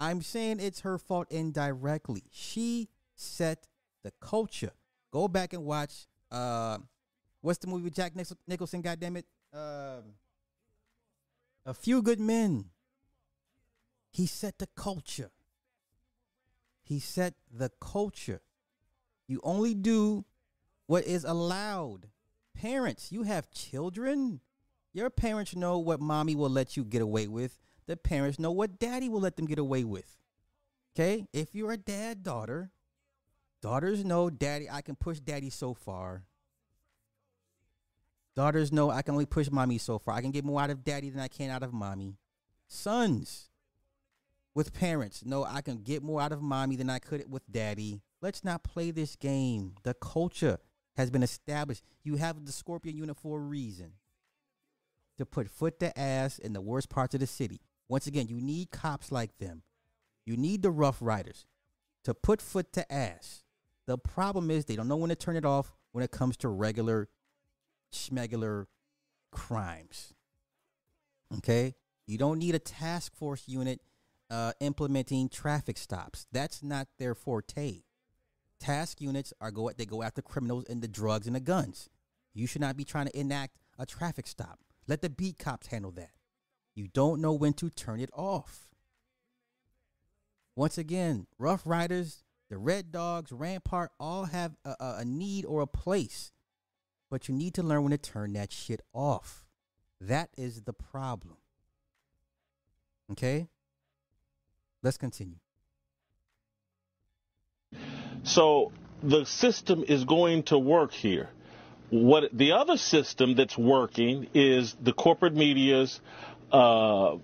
I'm saying it's her fault indirectly. She set the culture. Go back and watch uh what's the movie with Jack Nicholson, goddamn it? Um A Few Good Men. He set the culture. He set the culture. You only do what is allowed. Parents, you have children. Your parents know what mommy will let you get away with. The parents know what daddy will let them get away with. Okay? If you're a dad daughter, daughters know daddy, I can push daddy so far. Daughters know I can only push mommy so far. I can get more out of daddy than I can out of mommy. Sons with parents know I can get more out of mommy than I could with daddy. Let's not play this game. The culture has been established. You have the Scorpion unit for a reason to put foot to ass in the worst parts of the city. Once again, you need cops like them. You need the Rough Riders to put foot to ass. The problem is they don't know when to turn it off when it comes to regular, schmegular crimes. Okay? You don't need a task force unit uh, implementing traffic stops. That's not their forte. Task units are go they go after criminals and the drugs and the guns. You should not be trying to enact a traffic stop. Let the beat cops handle that. You don't know when to turn it off. Once again, Rough Riders, the Red Dogs, Rampart all have a, a, a need or a place, but you need to learn when to turn that shit off. That is the problem. Okay? Let's continue. So the system is going to work here. What the other system that's working is the corporate media's uh,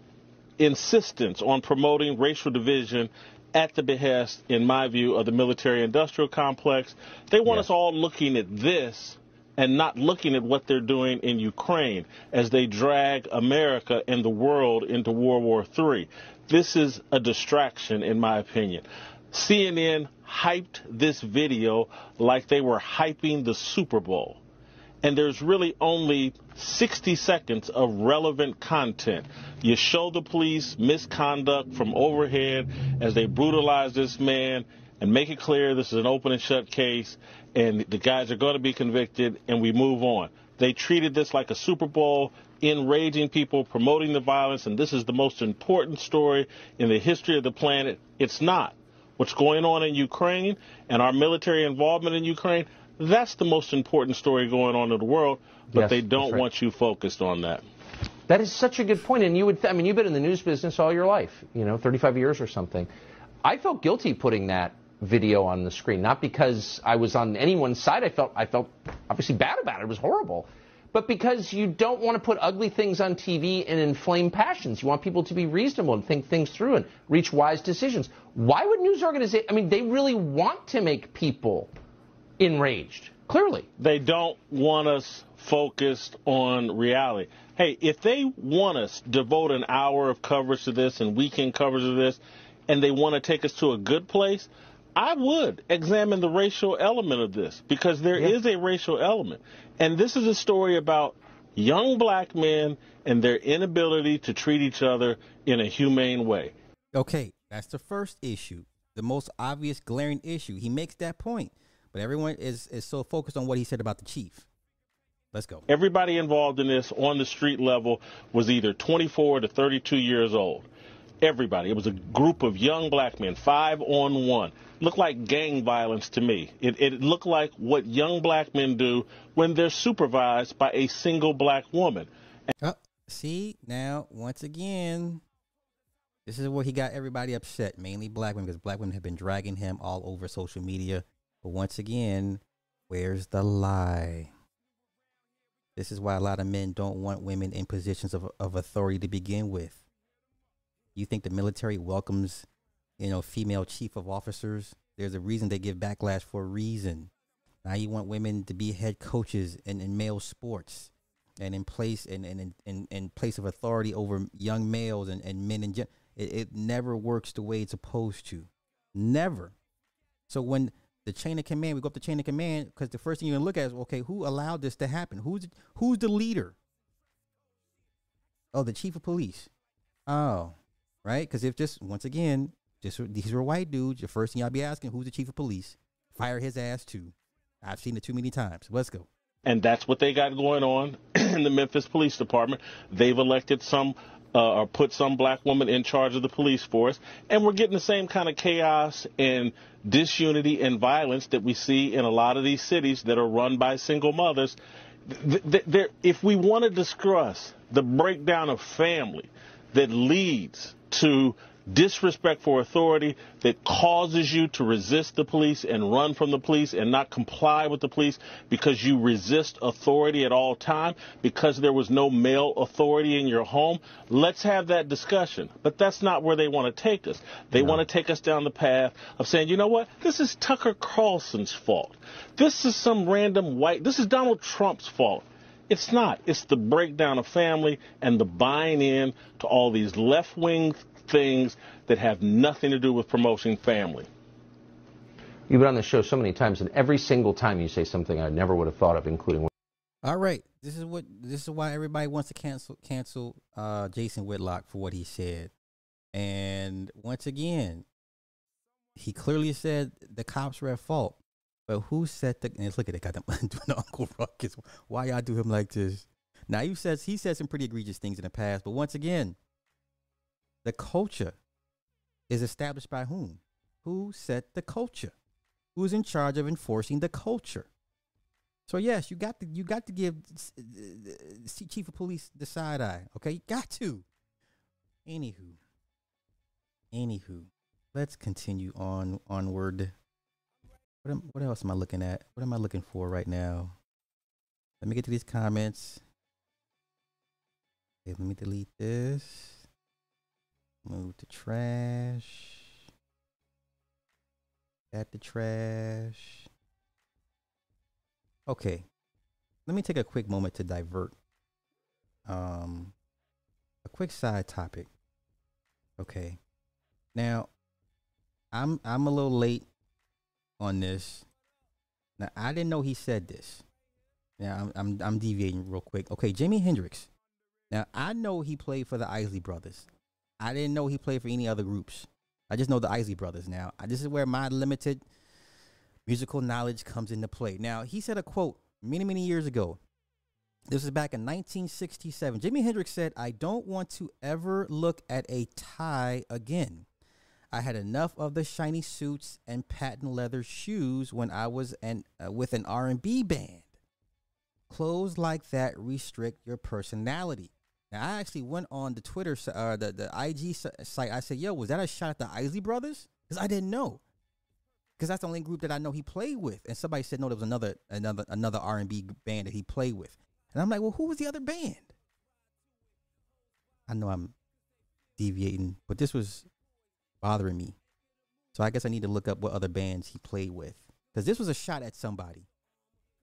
insistence on promoting racial division at the behest, in my view, of the military-industrial complex. They want us all looking at this and not looking at what they're doing in Ukraine as they drag America and the world into World War III. This is a distraction, in my opinion. CNN hyped this video like they were hyping the Super Bowl. And there's really only 60 seconds of relevant content. You show the police misconduct from overhead as they brutalize this man and make it clear this is an open and shut case and the guys are going to be convicted and we move on. They treated this like a Super Bowl, enraging people, promoting the violence, and this is the most important story in the history of the planet. It's not what's going on in Ukraine and our military involvement in Ukraine, that's the most important story going on in the world, but Yes, they don't right. want you focused on that. That is such a good point, and you would. Th- I mean, you've been in the news business all your life, you know, 35 years or something. I felt guilty putting that video on the screen, not because I was on anyone's side. I felt I felt obviously bad about it. It was horrible, but because you don't want to put ugly things on TV and inflame passions. You want people to be reasonable and think things through and reach wise decisions. Why would news organizations? I mean, they really want to make people enraged. Clearly. They don't want us focused on reality. Hey, if they want us to devote an hour of coverage to this and weekend coverage of this, and they want to take us to a good place, I would examine the racial element of this because there is a racial element. And this is a story about young black men and their inability to treat each other in a humane way. Okay, that's the first issue. The most obvious glaring issue. He makes that point. But everyone is, is so focused on what he said about the chief. Let's go. Everybody involved in this on the street level was either 24 to 32 years old. Everybody. It was a group of young black men, five on one. Looked like gang violence to me. It, it looked like what young black men do when they're supervised by a single black woman. Oh, see, now, once again, this is where he got everybody upset, mainly black women, because black women have been dragging him all over social media. But once again, where's the lie? This is why a lot of men don't want women in positions of, of authority to begin with. You think the military welcomes, you know, female chief of officers? There's a reason they give backlash for a reason. Now you want women to be head coaches in, in male sports and in place and in, in, in, place of authority over young males and, and men in gen- it, it never works the way it's supposed to. Never. So when the chain of command, we go up the chain of command because the first thing you're gonna look at is okay, who allowed this to happen? Who's who's the leader? Oh, the chief of police. Oh, right. Because if just once again, these were white dudes, the first thing y'all be asking, who's the chief of police? Fire his ass too. I've seen it too many times. Let's go. And that's what they got going on in the Memphis Police Department. They've elected some uh, or put some black woman in charge of the police force. And we're getting the same kind of chaos and disunity and violence that we see in a lot of these cities that are run by single mothers. if we want to discuss the breakdown of family that leads to disrespect for authority that causes you to resist the police and run from the police and not comply with the police because you resist authority at all time because there was no male authority in your home? Let's have that discussion. But that's not where they want to take us. They no. want to take us down the path of saying you know what? This is tucker carlson's fault. This is some random white this is donald trump's fault. It's not. It's the breakdown of family and the buying in to all these left wing things that have nothing to do with promoting family. You've been on the show so many times, and every single time you say something I never would have thought of, including. All right, this is what this is why everybody wants to cancel cancel uh, Jason Whitlock for what he said, and once again, he clearly said the cops were at fault. But who set the? And look at it, got them doing Uncle Ruckus. Why y'all do him like this? Now you says he said some pretty egregious things in the past, but once again, the culture is established by whom? Who set the culture? Who's in charge of enforcing the culture? So yes, you got to you got to give uh, uh, uh, chief of police the side eye. Okay, you got to. Anywho, anywho, let's continue on onward. What am, what else am I looking at? What am I looking for right now? Let me get to these comments. Okay, let me delete this. Move to trash. At the trash. Okay. Let me take a quick moment to divert. Um, a quick side topic. Okay. Now, I'm I'm a little late on this. Now, I didn't know he said this. Now, I'm I'm, I'm deviating real quick. Okay, Jimi Hendrix. Now, I know he played for the Isley Brothers. I didn't know he played for any other groups. I just know the Isley Brothers now. This is where my limited musical knowledge comes into play. Now, he said a quote many, many years ago. This was back in 1967. Jimi Hendrix said, I don't want to ever look at a tie again. I had enough of the shiny suits and patent leather shoes when I was an, uh, with an R&B band. Clothes like that restrict your personality. Now, I actually went on the Twitter, uh, the the IG site. I said, "Yo, was that a shot at the Isley Brothers?" Because I didn't know. Because that's the only group that I know he played with. And somebody said, "No, there was another another another R and B band that he played with." And I'm like, "Well, who was the other band?" I know I'm deviating, but this was bothering me. So I guess I need to look up what other bands he played with. Because this was a shot at somebody.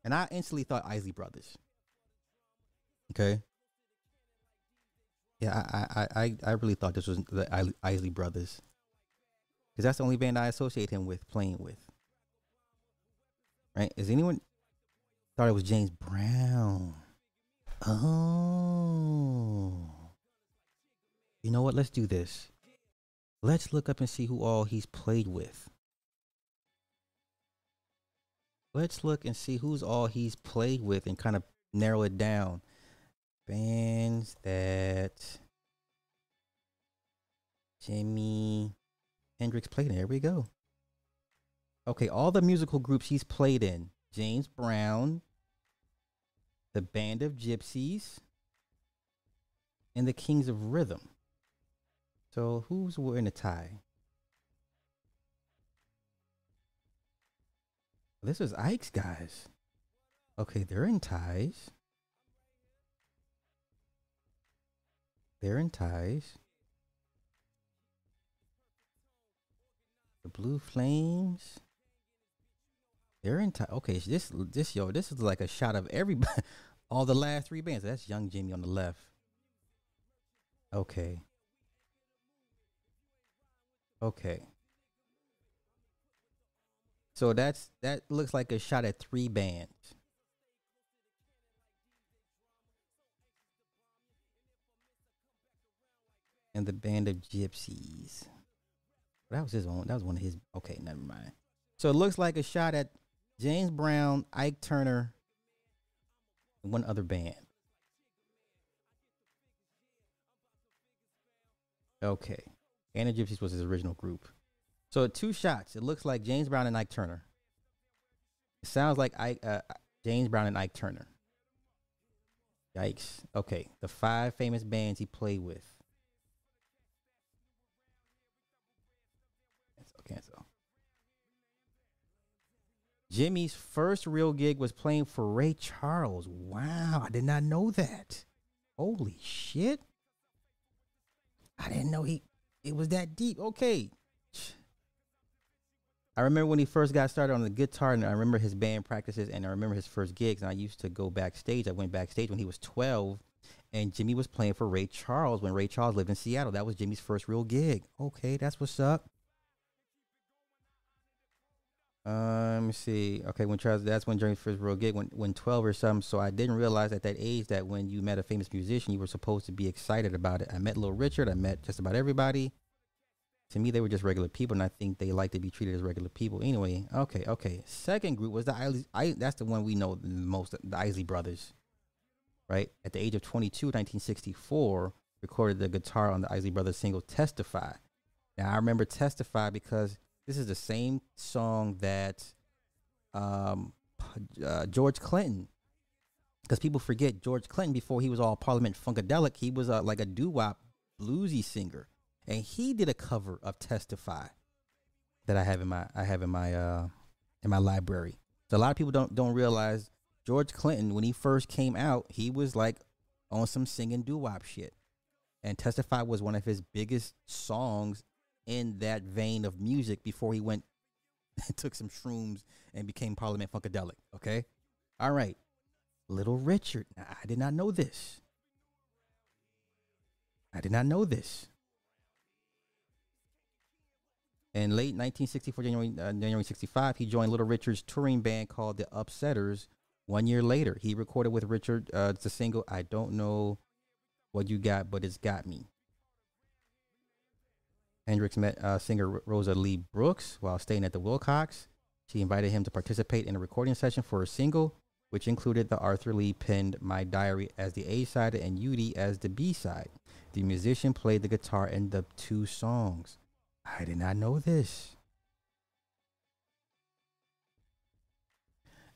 And I instantly thought Isley Brothers. Okay. Yeah, I, I, I, I really thought this was the Isley Brothers. because that's the only band I associate him with playing with. Right? Is anyone thought it was James Brown? Oh. You know what? Let's do this. Let's look up and see who all he's played with. Let's look and see who's all he's played with and kind of narrow it down. Bands that Jimi Hendrix played in. There we go. Okay, all the musical groups he's played in James Brown, the Band of Gypsys, and the Kings of Rhythm. So who's wearing a tie? This is Ike's guys. Okay, they're in ties. They're in ties. The Blue Flames. They're in ties. Okay, this this yo, this is like a shot of everybody. All the last three bands. That's Young Jimmy on the left. Okay. Okay. So that's that looks like a shot at three bands. And the band of gypsies. That was his own. That was one of his. Okay, never mind. So it looks like a shot at James Brown, Ike Turner, and one other band. Okay. And the Gypsies was his original group. So two shots. It looks like James Brown and Ike Turner. It sounds like Ike, uh, James Brown and Ike Turner. Yikes. Okay, the five famous bands he played with. Jimmy's first real gig was playing for Ray Charles. Wow, I did not know that. Holy shit. I didn't know he it was that deep. Okay. I remember when he first got started on the guitar, and I remember his band practices, and I remember his first gigs. And I used to go backstage. I went backstage when he was 12, and Jimmy was playing for Ray Charles when Ray Charles lived in Seattle. That was Jimmy's first real gig. Okay, that's what's up. Uh, let me see. Okay, when Charles, that's when Jimi's first real gig, when when 12 or something. So I didn't realize at that age that when you met a famous musician, you were supposed to be excited about it. I met Little Richard. I met just about everybody to me they were just regular people and i think they like to be treated as regular people anyway okay okay second group was the isley I, that's the one we know the most the isley brothers right at the age of 22 1964 recorded the guitar on the isley brothers single testify now i remember testify because this is the same song that um, uh, george clinton because people forget george clinton before he was all parliament funkadelic he was uh, like a doo-wop bluesy singer and he did a cover of Testify that I have in my I have in my uh in my library. So a lot of people don't don't realize George Clinton when he first came out, he was like on some singing doo wop shit, and Testify was one of his biggest songs in that vein of music before he went and took some shrooms and became Parliament Funkadelic. Okay, all right, Little Richard. Now, I did not know this. I did not know this. In late 1964, January, uh, January 65, he joined Little Richard's touring band called the Upsetters. One year later, he recorded with Richard uh, the single "I Don't Know What You Got, But It's Got Me." Hendrix met uh, singer Rosa Lee Brooks while staying at the Wilcox. She invited him to participate in a recording session for a single, which included the Arthur Lee penned "My Diary" as the A side and "Utee" as the B side. The musician played the guitar in the two songs. I did not know this.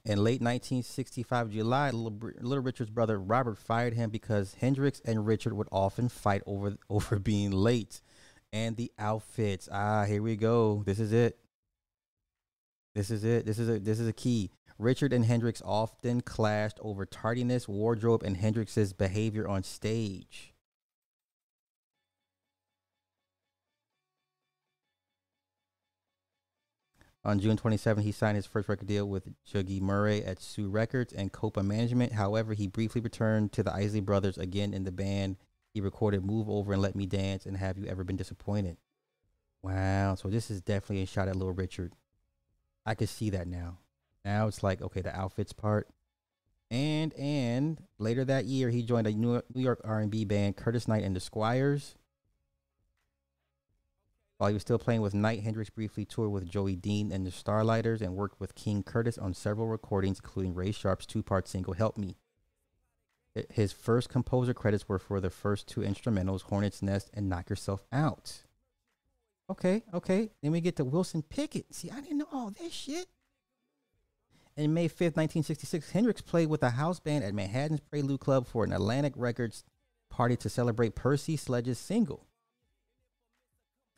In late 1965 July, Little, Little, Richard's brother Robert fired him because Hendrix and Richard would often fight over over being late and the outfits. Ah, here we go. This is it. This is it. This is a this is a key. Richard and Hendrix often clashed over tardiness, wardrobe, and Hendrix's behavior on stage. On June 27, he signed his first record deal with Juggy Murray at Sue Records and Copa Management. However, he briefly returned to the Isley Brothers again in the band. He recorded Move Over and Let Me Dance and Have You Ever Been Disappointed? Wow. So this is definitely a shot at Little Richard. I could see that now. Now it's like okay, the outfits part. And and later that year, he joined a New York, R&B band, Curtis Knight and the Squires. While he was still playing with Knight, Hendrix briefly toured with Joey Dean and the Starliters and worked with King Curtis on several recordings, including Ray Sharpe's two-part single "Help Me." His first composer credits were for the first two instrumentals, "Hornet's Nest" and "Knock Yourself Out." Okay, okay. Then we get to Wilson Pickett. See, I didn't know all this shit. In May 5th, 1966, Hendrix played with a house band at Manhattan's Prelude Club for an Atlantic Records party to celebrate Percy Sledge's single.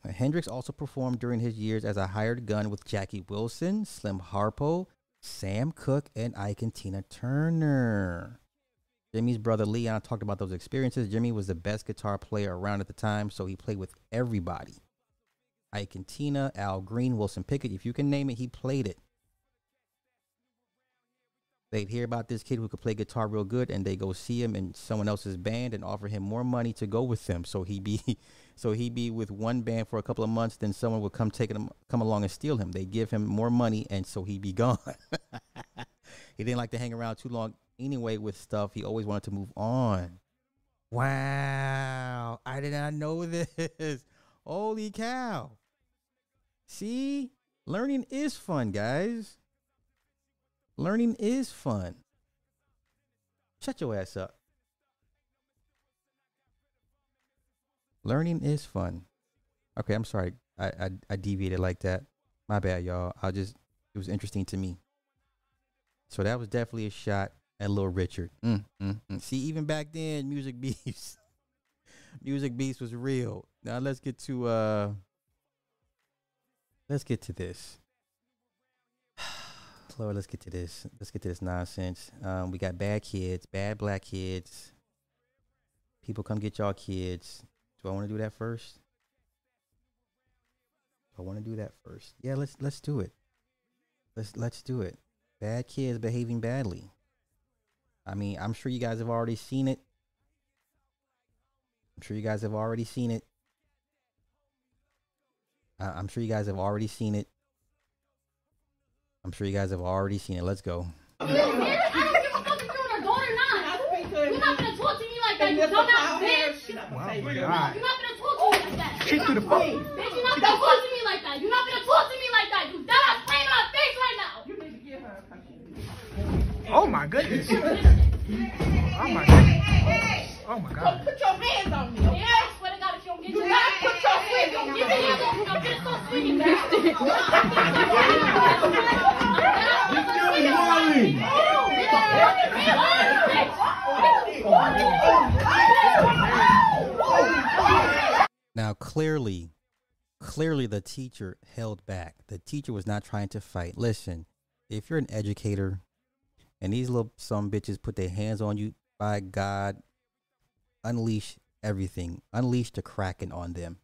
Uh, Hendrix also performed during his years as a hired gun with Jackie Wilson, Slim Harpo, Sam Cooke, and Ike and Tina Turner. Jimi's brother Leon talked about those experiences. Jimmy was the best guitar player around at the time, so he played with everybody. Ike and Tina, Al Green, Wilson Pickett, if you can name it, he played it. They'd hear about this kid who could play guitar real good, and they go see him in someone else's band and offer him more money to go with them. So he'd be, so he'd be with one band for a couple of months. Then someone would come take him, come along and steal him. They'd give him more money, and so he'd be gone. he didn't like to hang around too long anyway with stuff. He always wanted to move on. Wow, I did not know this. Holy cow! See, learning is fun, guys. Learning is fun. Shut your ass up. Learning is fun. Okay, I'm sorry. I, I I deviated like that. My bad, y'all. I just it was interesting to me. So that was definitely a shot at Little Richard. Mm, mm, mm. See, even back then, Music Beast, Music Beast was real. Now let's get to uh, let's get to this. Lord, let's get to this. Let's get to this nonsense. Um, we got bad kids, bad black kids. People come get y'all kids. Do I want to do that first? Do I want to do that first? Yeah, let's let's do it. Let's let's do it. Bad kids behaving badly. I mean, I'm sure you guys have already seen it. I'm sure you guys have already seen it. I- I'm sure you guys have already seen it. I'm sure you guys have already seen it. Let's go. I don't give a fuck if you're on daughter or not. You're not gonna talk to me like that, you dumbass bitch. My You're not gonna talk to me like that. She threw the phone. Bitch, you're not gonna talk to me like that. You're not gonna talk to me like that. You dumbass playing in my face right now. You need to give her a Oh my goodness. Oh my goodness. Oh my God. Put your hands on me. Yeah, I swear to God, if you don't get your hands, put your hands on me. Give me hands on me. I'm just so swinging Now, clearly, clearly the teacher held back. The teacher was not trying to fight. Listen, if you're an educator and these little some bitches put their hands on you, by God, unleash everything. Unleash the kraken on them.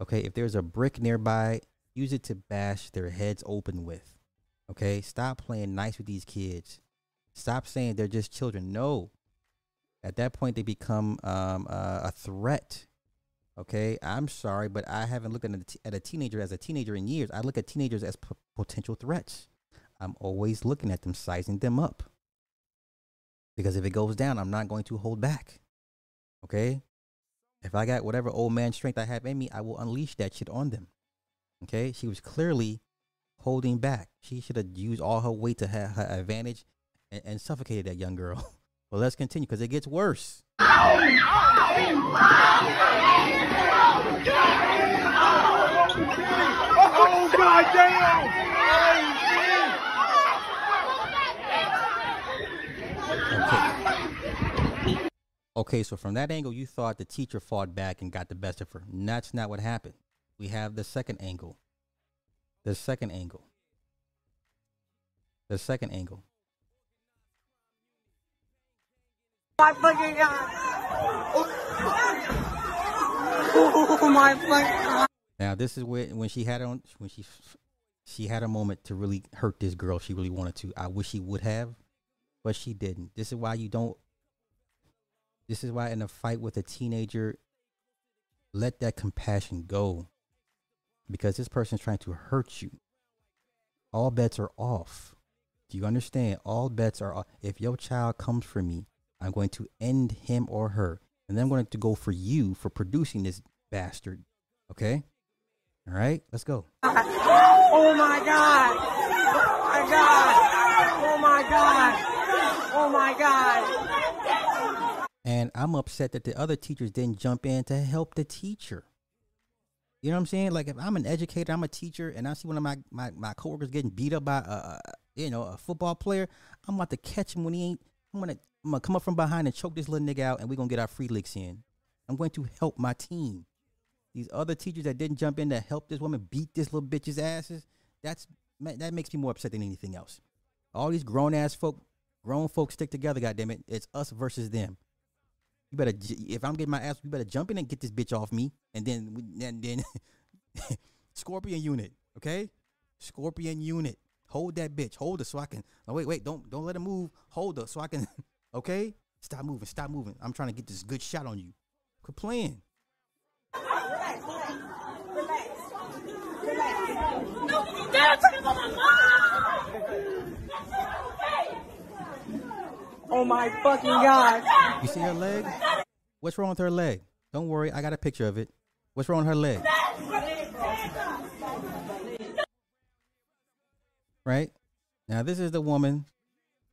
Okay, if there's a brick nearby, use it to bash their heads open with. Okay, stop playing nice with these kids. Stop saying they're just children. No, at that point they become um, uh, a threat. Okay, I'm sorry, but I haven't looked at a, t- at a teenager as a teenager in years. I look at teenagers as p- potential threats. I'm always looking at them, sizing them up. Because if it goes down, I'm not going to hold back. Okay? If I got whatever old man strength I have in me, I will unleash that shit on them. Okay? She was clearly holding back. She should have used all her weight to have her advantage and, and suffocated that young girl. But let's continue because it gets worse. Oh God damn! Okay, so from that angle, you thought the teacher fought back and got the best of her. And that's not what happened. We have the second angle. The second angle. The second angle. My fucking god. Oh my fucking god. Now this is where when she had on when she she had a moment to really hurt this girl. She really wanted to. I wish she would have, but she didn't. This is why you don't. This is why in a fight with a teenager, let that compassion go. because this person's trying to hurt you. All bets are off. Do you understand? All bets are off. If your child comes for me, I'm going to end him or her. And then I'm going to go for you for producing this bastard. Okay? All right, let's go. Oh my god! Oh my god! Oh my god! Oh my god! And I'm upset that the other teachers didn't jump in to help the teacher. You know what I'm saying? Like if I'm an educator, I'm a teacher, and I see one of my my, my coworkers getting beat up by a, you know a football player, I'm about to catch him when he ain't. I'm gonna I'm gonna come up from behind and choke this little nigga out, and we're gonna get our free licks in. I'm going to help my team. These other teachers that didn't jump in to help this woman beat this little bitch's asses, that's that makes me more upset than anything else. All these grown ass folk, grown folks stick together. Goddamn it, it's us versus them. You better, if I'm getting my ass, you better jump in and get this bitch off me, and then and then Scorpion unit, okay? Scorpion unit, hold that bitch, hold her so I can. Oh wait, wait, don't don't let her move. Hold her so I can. Okay, stop moving, stop moving. I'm trying to get this good shot on you. Quit playing. Oh my fucking god. You see her leg? What's wrong with her leg? Don't worry, I got a picture of it. What's wrong with her leg? Right? Now, this is the woman,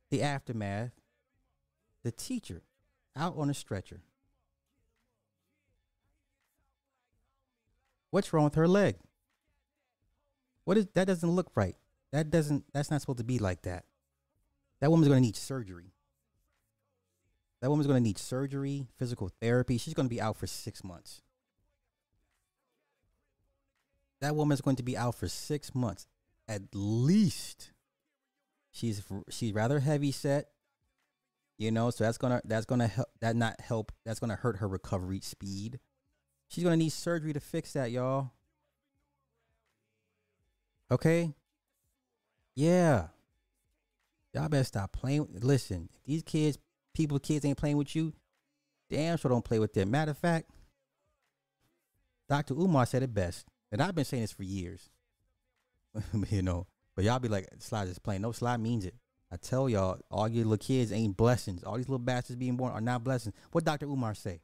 the aftermath, the teacher out on a stretcher. What's wrong with her leg? What is that doesn't look right. That doesn't that's not supposed to be like that. That woman's going to need surgery. That woman's going to need surgery, physical therapy. She's going to be out for 6 months. That woman's going to be out for 6 months at least. She's she's rather heavy set. You know, so that's to that's to help that not help. That's to hurt her recovery speed. She's going to need surgery to fix that, y'all. Okay? Yeah. Y'all better stop playing. Listen, these kids, people, kids ain't playing with you, damn sure don't play with them. Matter of fact, Dr. Umar said it best. And I've been saying this for years. you know, but y'all be like, Sly just playing. No, Sly means it. I tell y'all, all your little kids ain't blessings. All these little bastards being born are not blessings. What Dr. Umar say?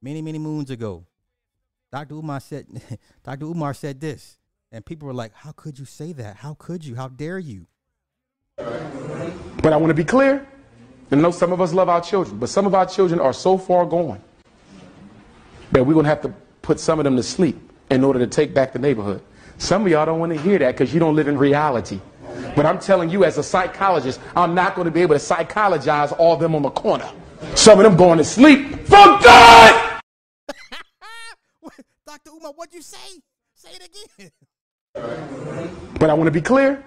Many, many moons ago. Dr. Umar said Dr. Umar said this. And people were like, How could you say that? How could you? How dare you? But I want to be clear. And know some of us love our children, but some of our children are so far gone that we're going to have to put some of them to sleep in order to take back the neighborhood. Some of y'all don't want to hear that because you don't live in reality. But I'm telling you, as a psychologist, I'm not going to be able to psychologize all of them on the corner. Some of them going to sleep for God! Dr. Uma, what'd you say? Say it again. But I want to be clear.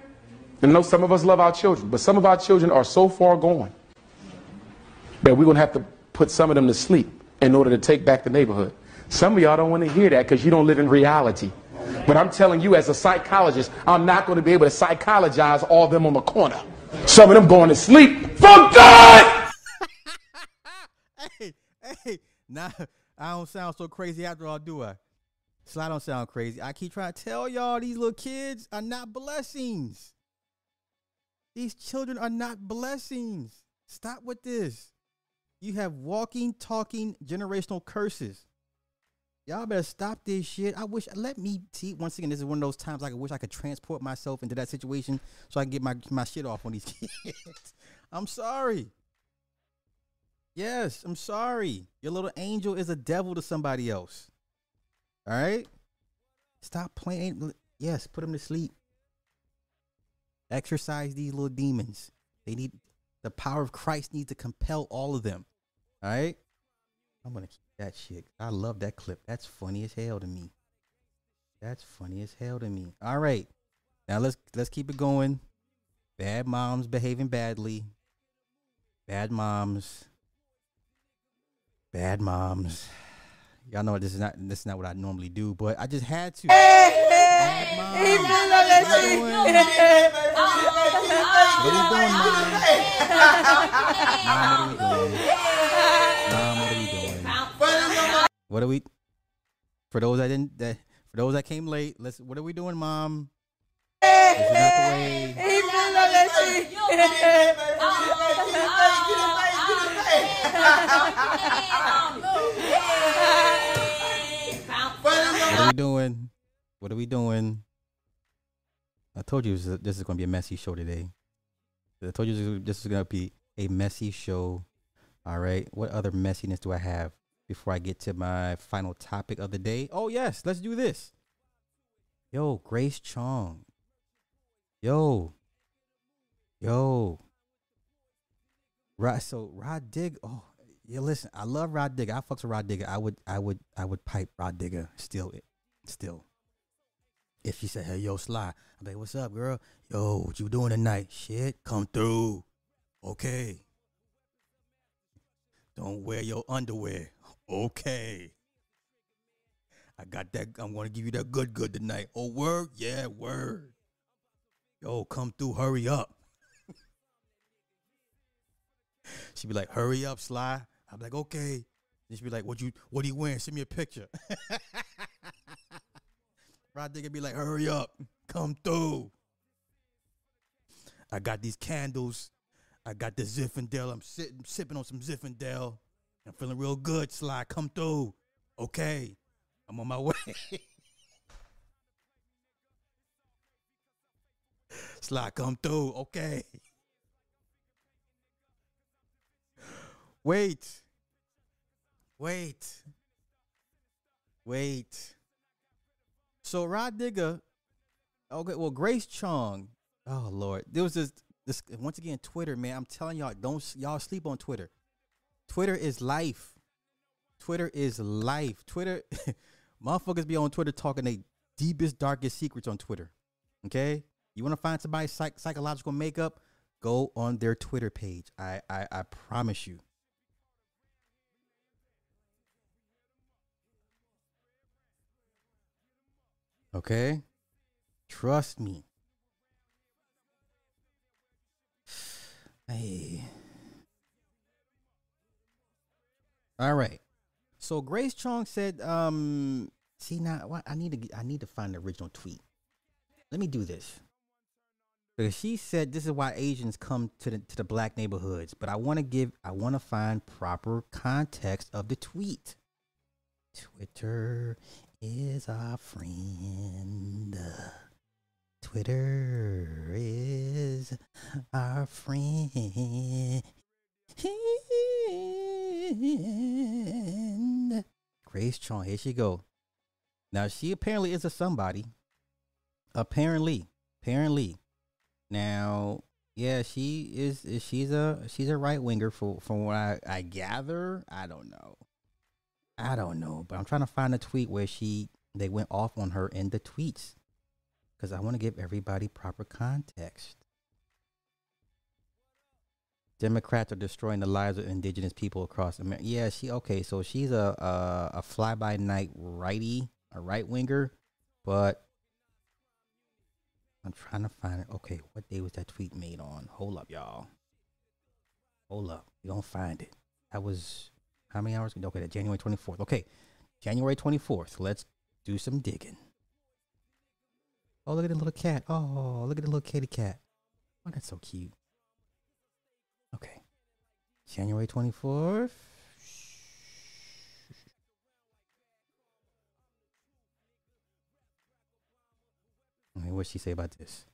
And know some of us love our children, but some of our children are so far gone that we're going to have to put some of them to sleep in order to take back the neighborhood. Some of y'all don't want to hear that because you don't live in reality. But I'm telling you, as a psychologist, I'm not going to be able to psychologize all them on the corner. Some of them going to sleep for God! hey, hey, nah, I don't sound so crazy after all, do I? So I don't sound crazy. I keep trying to tell y'all these little kids are not blessings. These children are not blessings. Stop with this. You have walking, talking generational curses. Y'all better stop this shit. I wish let me see once again. This is one of those times I wish I could transport myself into that situation so I can get my my shit off on these kids. I'm sorry. Yes, I'm sorry. Your little angel is a devil to somebody else. All right? Stop playing. Yes, put them to sleep. Exercise these little demons. They need the power of Christ needs to compel all of them. All right? I'm going to keep that shit. I love that clip. That's funny as hell to me. That's funny as hell to me. All right. Now let's let's keep it going. Bad moms behaving badly. Bad moms. Bad moms. Y'all know this is not this is not what I normally do, but I just had to. Bad moms. What are we doing, Mom? Mom, what are we doing? What are we? For those that didn't that For those that came late, let's. What are we doing, Mom? This is not the way. What are we doing? What are we doing? I told you this is, going to be a messy show today. I told you this is going to be a messy show. All right. What other messiness do I have before I get to my final topic of the day? Oh, yes. Let's do this. Yo, Grace Chong. Yo. Yo. Rah, so Rah Dig. Oh, yeah. Listen, I love Rah Digga. I fucks with Rah Digga. I would, I would, I would pipe Rah Digga still, still. If she said, "Hey, yo, Sly," I'm like, "What's up, girl? Yo, what you doing tonight? Shit, come through. Okay. Don't wear your underwear. Okay. I got that. I'm gonna give you that good, good tonight. Oh, word? Yeah, word. Yo, come through. Hurry up. She'd be like, "Hurry up, Sly." I'm like, "Okay." Then she'd be like, "What you? What are you wearing? Send me a picture." Rah Digga be like, hurry up, come through. I got these candles. I got the Zinfandel. I'm sitting, sipping on some Zinfandel. I'm feeling real good, Sly. Come through. Okay. I'm on my way. Sly, come through. Okay. Wait. Wait. Wait. So Rah Digga, okay, well Grace Chong, oh Lord, there was this this once again Twitter man. I'm telling y'all, don't y'all sleep on Twitter. Twitter is life. Twitter is life. Twitter, motherfuckers be on Twitter talking their deepest, darkest secrets on Twitter. Okay, you want to find somebody's psych- psychological makeup? Go on their Twitter page. I I, I promise you. Okay? Trust me. Hey. All right. So Grace Chong said, um, see now I need to get, I need to find the original tweet. Let me do this. Because she said this is why Asians come to the to the black neighborhoods, but I want to give I want to find proper context of the tweet. Twitter is our friend. Twitter is our friend. Grace Chong, here she go. Now she apparently is a somebody. Apparently, apparently. Now, yeah, she is. is she's a she's a right winger for from what I, I gather. I don't know. I don't know, but I'm trying to find a tweet where she they went off on her in the tweets because I want to give everybody proper context. Democrats are destroying the lives of indigenous people across America. Yeah, she okay. So she's a a, a fly by night righty, a right winger, but I'm trying to find it. Okay, what day was that tweet made on? Hold up, y'all. Hold up, we gonna find it. That was how many hours? Okay, that January 24th. Okay, January 24th. Let's do some digging. Oh, look at the little cat. Oh, look at the little kitty cat. Oh, that's so cute. January 24th. Okay, what'd she say about this?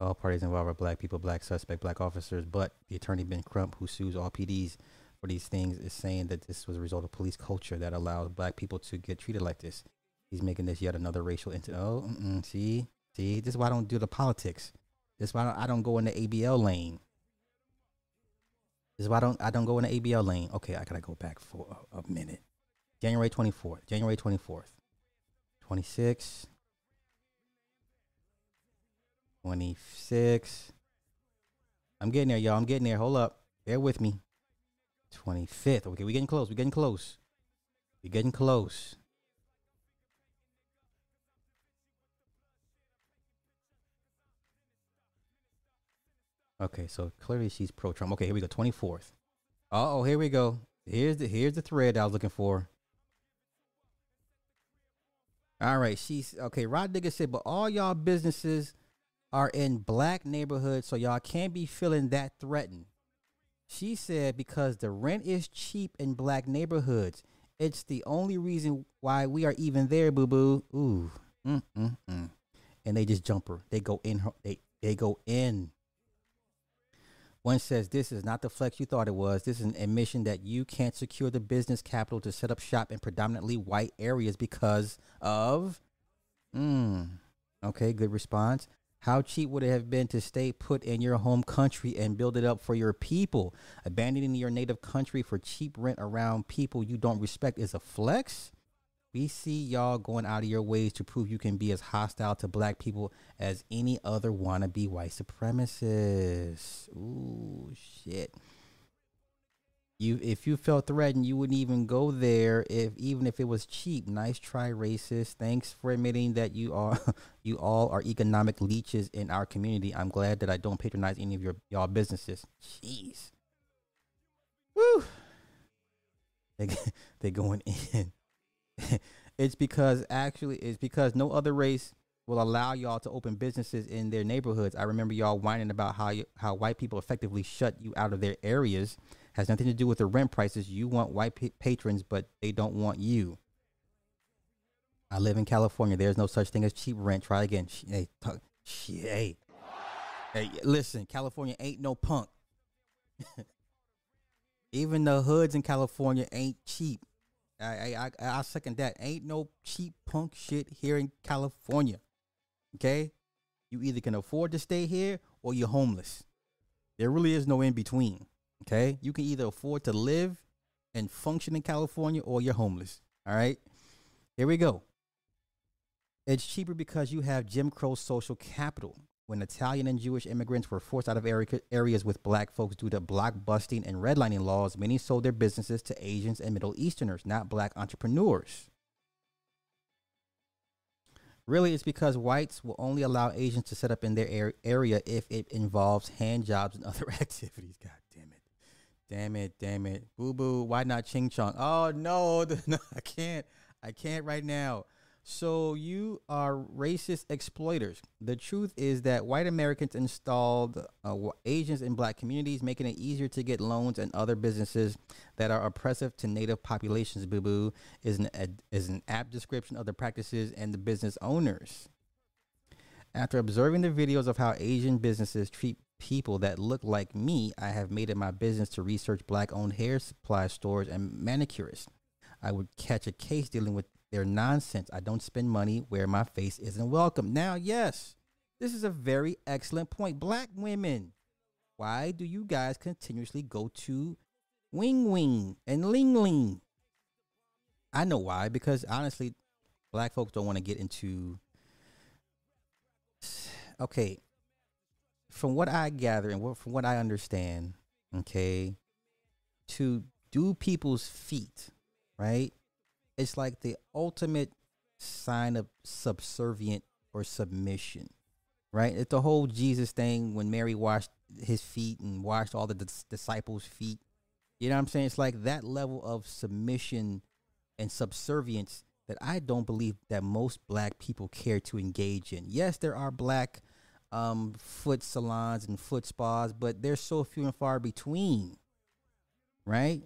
All parties involved are black people, black suspect, black officers, but the attorney Ben Crump, who sues all PDs for these things, is saying that this was a result of police culture that allows black people to get treated like this. He's making this yet another racial incident. Oh, see, see, this is why I don't do the politics. This is why I don't go in the ABL lane. This is why I don't I don't go in the ABL lane. Okay, I gotta go back for a, a minute. January twenty fourth. January twenty fourth. Twenty six. 26. I'm getting there, y'all. I'm getting there. Hold up. Bear with me. 25th. Okay, we're getting close. We're getting close. We're getting close. Okay, so clearly she's pro Trump. Okay, here we go. 24th. Uh oh, here we go. Here's the here's the thread I was looking for. All right, she's okay. Rah Digga said, but all y'all businesses are in black neighborhoods, so y'all can't be feeling that threatened. She said because the rent is cheap in black neighborhoods. It's the only reason why we are even there, boo boo. Ooh. Mm, mm, mm. And they just jump her. They go in her they they go in. One says this is not the flex you thought it was. This is an admission that you can't secure the business capital to set up shop in predominantly white areas because of mm. Okay, good response. How cheap would it have been to stay put in your home country and build it up for your people? Abandoning your native country for cheap rent around people you don't respect is a flex? We see y'all going out of your ways to prove you can be as hostile to black people as any other wannabe white supremacists. Ooh, shit. You, if you felt threatened, you wouldn't even go there if even if it was cheap. Nice try, racist. Thanks for admitting that you are you all are economic leeches in our community. I'm glad that I don't patronize any of your y'all businesses. Jeez. Woo. They they going in. it's because actually it's because no other race will allow y'all to open businesses in their neighborhoods. I remember y'all whining about how you, how white people effectively shut you out of their areas has nothing to do with the rent prices. You want white pa- patrons, but they don't want you. I live in California. There's no such thing as cheap rent. Try again. Hey, talk, hey, hey, listen. California ain't no punk. Even the hoods in California ain't cheap. I, I, I, second that. Ain't no cheap punk shit here in California. Okay, you either can afford to stay here or you're homeless. There really is no in between. Okay. You can either afford to live and function in California or you're homeless. All right. Here we go. It's cheaper because you have Jim Crow social capital. When Italian and Jewish immigrants were forced out of areas with black folks due to block busting and redlining laws, many sold their businesses to Asians and Middle Easterners, not black entrepreneurs. Really, it's because whites will only allow Asians to set up in their area if it involves hand jobs and other activities. God damn it. Damn it, damn it. Boo boo, why not Ching Chong? Oh no, no, I can't. I can't right now. So you are racist exploiters. The truth is that white Americans installed uh, Asians in black communities, making it easier to get loans and other businesses that are oppressive to native populations. Boo boo is an ad, is an apt description of the practices and the business owners. After observing the videos of how Asian businesses treat people that look like me, I have made it my business to research black-owned hair supply stores and manicurists. I would catch a case dealing with their nonsense. I don't spend money where my face isn't welcome. Now, yes, this is a very excellent point. Black women, why do you guys continuously go to Wing Wing and Ling Ling? I know why, because honestly, black folks don't want to get into. Okay, from what I gather and what, from what I understand, okay, to do people's feet, right? It's like the ultimate sign of subservient or submission, right? It's the whole Jesus thing when Mary washed his feet and washed all the dis- disciples' feet. You know what I'm saying? It's like that level of submission and subservience that I don't believe that most black people care to engage in. Yes, there are black um, foot salons and foot spas, but they're so few and far between, right?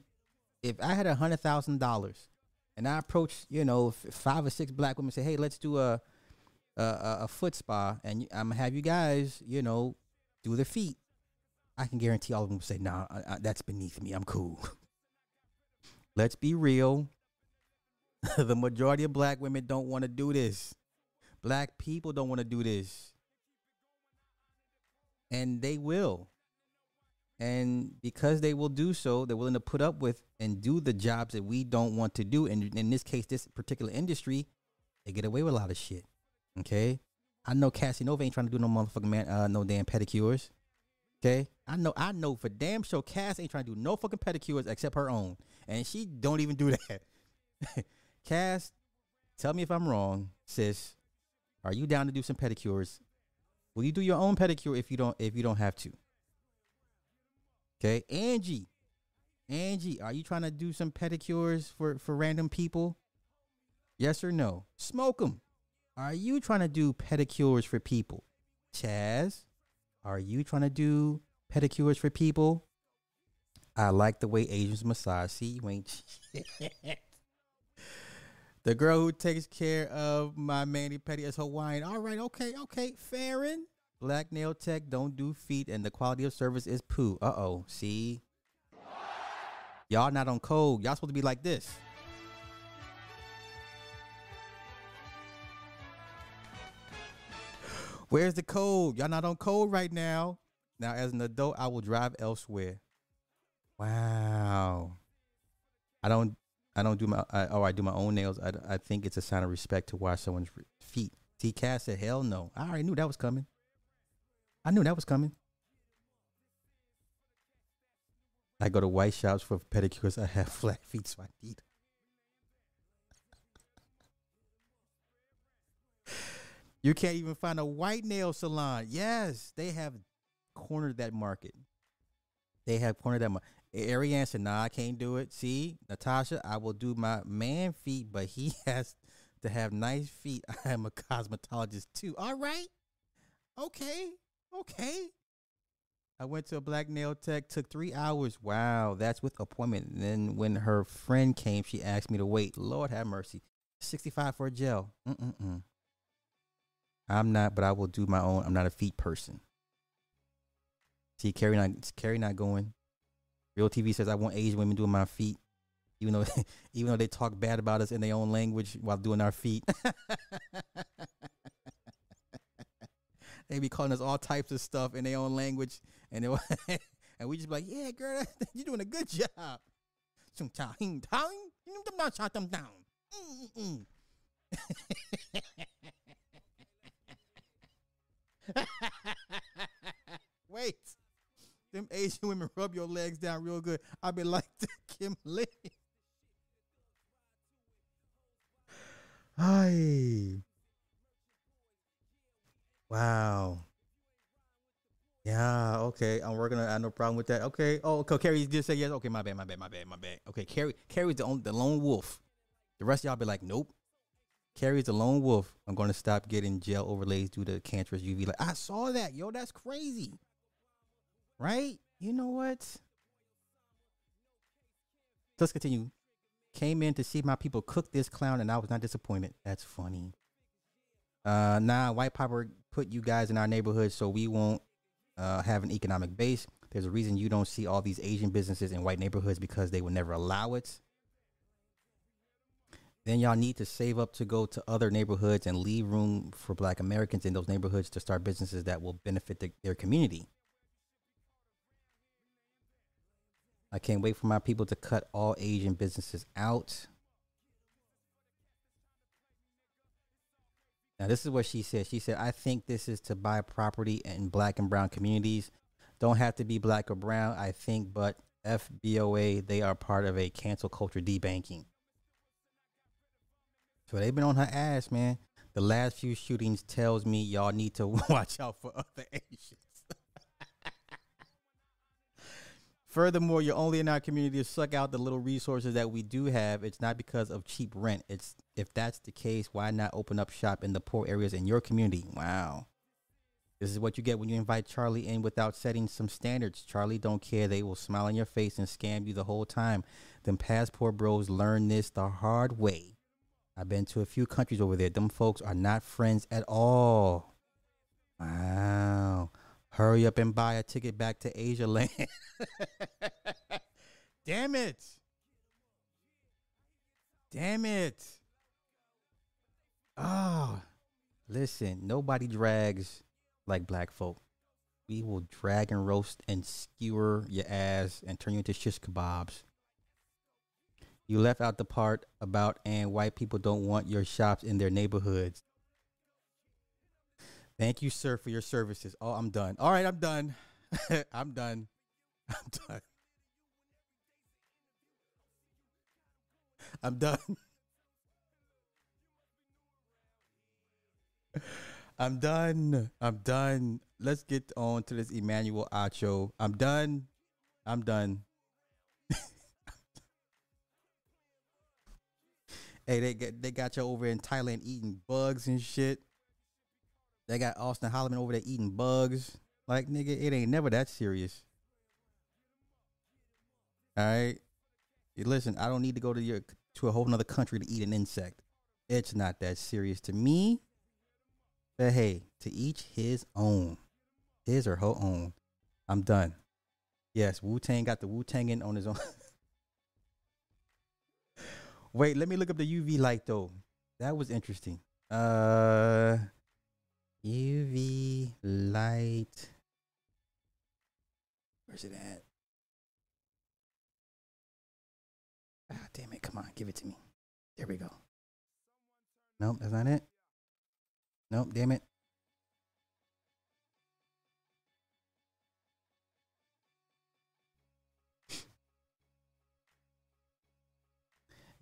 If I had a hundred thousand dollars and I approach, you know, five or six black women, say, "Hey, let's do a a, a foot spa," and I'm gonna have you guys, you know, do the feet. I can guarantee all of them say, "Nah, I, I, that's beneath me. I'm cool." let's be real. the majority of black women don't want to do this. Black people don't want to do this. And they will. And because they will do so, they're willing to put up with and do the jobs that we don't want to do. And in this case, this particular industry, they get away with a lot of shit. Okay. I know Cassie Nova ain't trying to do no motherfucking man, uh, no damn pedicures. Okay. I know, I know for damn sure Cass ain't trying to do no fucking pedicures except her own. And she don't even do that. Cass, tell me if I'm wrong, sis. Are you down to do some pedicures? Will you do your own pedicure if you don't if you don't have to? Okay, Angie. Angie, are you trying to do some pedicures for for random people? Yes or no? Smoke them. are you trying to do pedicures for people? Chaz, are you trying to do pedicures for people? I like the way Asians massage. See, you ain't shit. The girl who takes care of my mani petty is Hawaiian. All right, okay, okay. Farron. Black nail tech don't do feet and the quality of service is poo. Uh oh. See? Y'all not on code. Y'all supposed to be like this. Where's the code? Y'all not on code right now. Now, as an adult, I will drive elsewhere. Wow. I don't. I don't do my. I, oh, I do my own nails. I, I think it's a sign of respect to wash someone's feet. T. Cass said, "Hell no." I already knew that was coming. I knew that was coming. I go to white shops for pedicures. I have flat feet, so I need. You can't even find a white nail salon. Yes, they have cornered that market. They have cornered that market. Ariane said, "Nah, I can't do it." See, Natasha, I will do my man feet, but he has to have nice feet. I am a cosmetologist too. All right, okay, okay. I went to a black nail tech. Took three hours. Wow, that's with appointment. And then when her friend came, she asked me to wait. Lord have mercy. Sixty-five for a gel. Mm-mm-mm. I'm not, but I will do my own. I'm not a feet person. See, Carrie not Carrie not going. Real TV says I want Asian women doing my feet, even though even though they talk bad about us in their own language while doing our feet. they be calling us all types of stuff in their own language, and they, and we just be like, "Yeah, girl, you're doing a good job." Wait. Them Asian women rub your legs down real good. I be like Kim Lee. Hi. Wow. Yeah, okay. I'm working on I have no problem with that. Okay. Oh, okay. Carrie just say yes. Okay, my bad, my bad, my bad, my bad. Okay, Carrie Carrie's the only the lone wolf. The rest of y'all be like, nope. Carrie's the lone wolf. I'm gonna stop getting gel overlays due to cancerous UV light. I saw that, yo. That's crazy. Right? You know what? Let's continue. Came in to see my people cook this clown, and I was not disappointed. That's funny. Uh, white power put you guys in our neighborhood so we won't uh, have an economic base. There's a reason you don't see all these Asian businesses in white neighborhoods because they would never allow it. Then y'all need to save up to go to other neighborhoods and leave room for black Americans in those neighborhoods to start businesses that will benefit the, their community. I can't wait for my people to cut all Asian businesses out. Now, this is what she said. She said, I think this is to buy property in black and brown communities. Don't have to be black or brown, I think, but FBOA, they are part of a cancel culture debanking. So they've been on her ass, man. The last few shootings tells me y'all need to watch out for other Asians. Furthermore, you're only in our community to suck out the little resources that we do have. It's not because of cheap rent. It's if that's the case, why not open up shop in the poor areas in your community? Wow. This is what you get when you invite Charlie in without setting some standards. Charlie don't care. They will smile in your face and scam you the whole time. Them passport bros learn this the hard way. I've been to a few countries over there. Them folks are not friends at all. Wow. Hurry up and buy a ticket back to Asia Land. Damn it. Damn it. Oh, listen, nobody drags like black folk. We will drag and roast and skewer your ass and turn you into shish kebabs. You left out the part about and white people don't want your shops in their neighborhoods. Thank you, sir, for your services. Oh, I'm done. All right, I'm done. I'm done. I'm done. I'm done. I'm done. I'm done. Let's get on to this Emmanuel Acho. I'm done. I'm done. Hey, they get they got you over in Thailand eating bugs and shit. They got Austin Holloman over there eating bugs. Like nigga, it ain't never that serious. All right. Listen, I don't need to go to your to a whole nother country to eat an insect. It's not that serious to me. But hey, to each his own. His or her own. I'm done. Yes, Wu Tang got the Wu Tanging on his own. Wait, let me look up the UV light though. That was interesting. Uh UV light. Where's it at? Ah, damn it. Come on, give it to me. There we go. Nope, that's not it. Nope, damn it.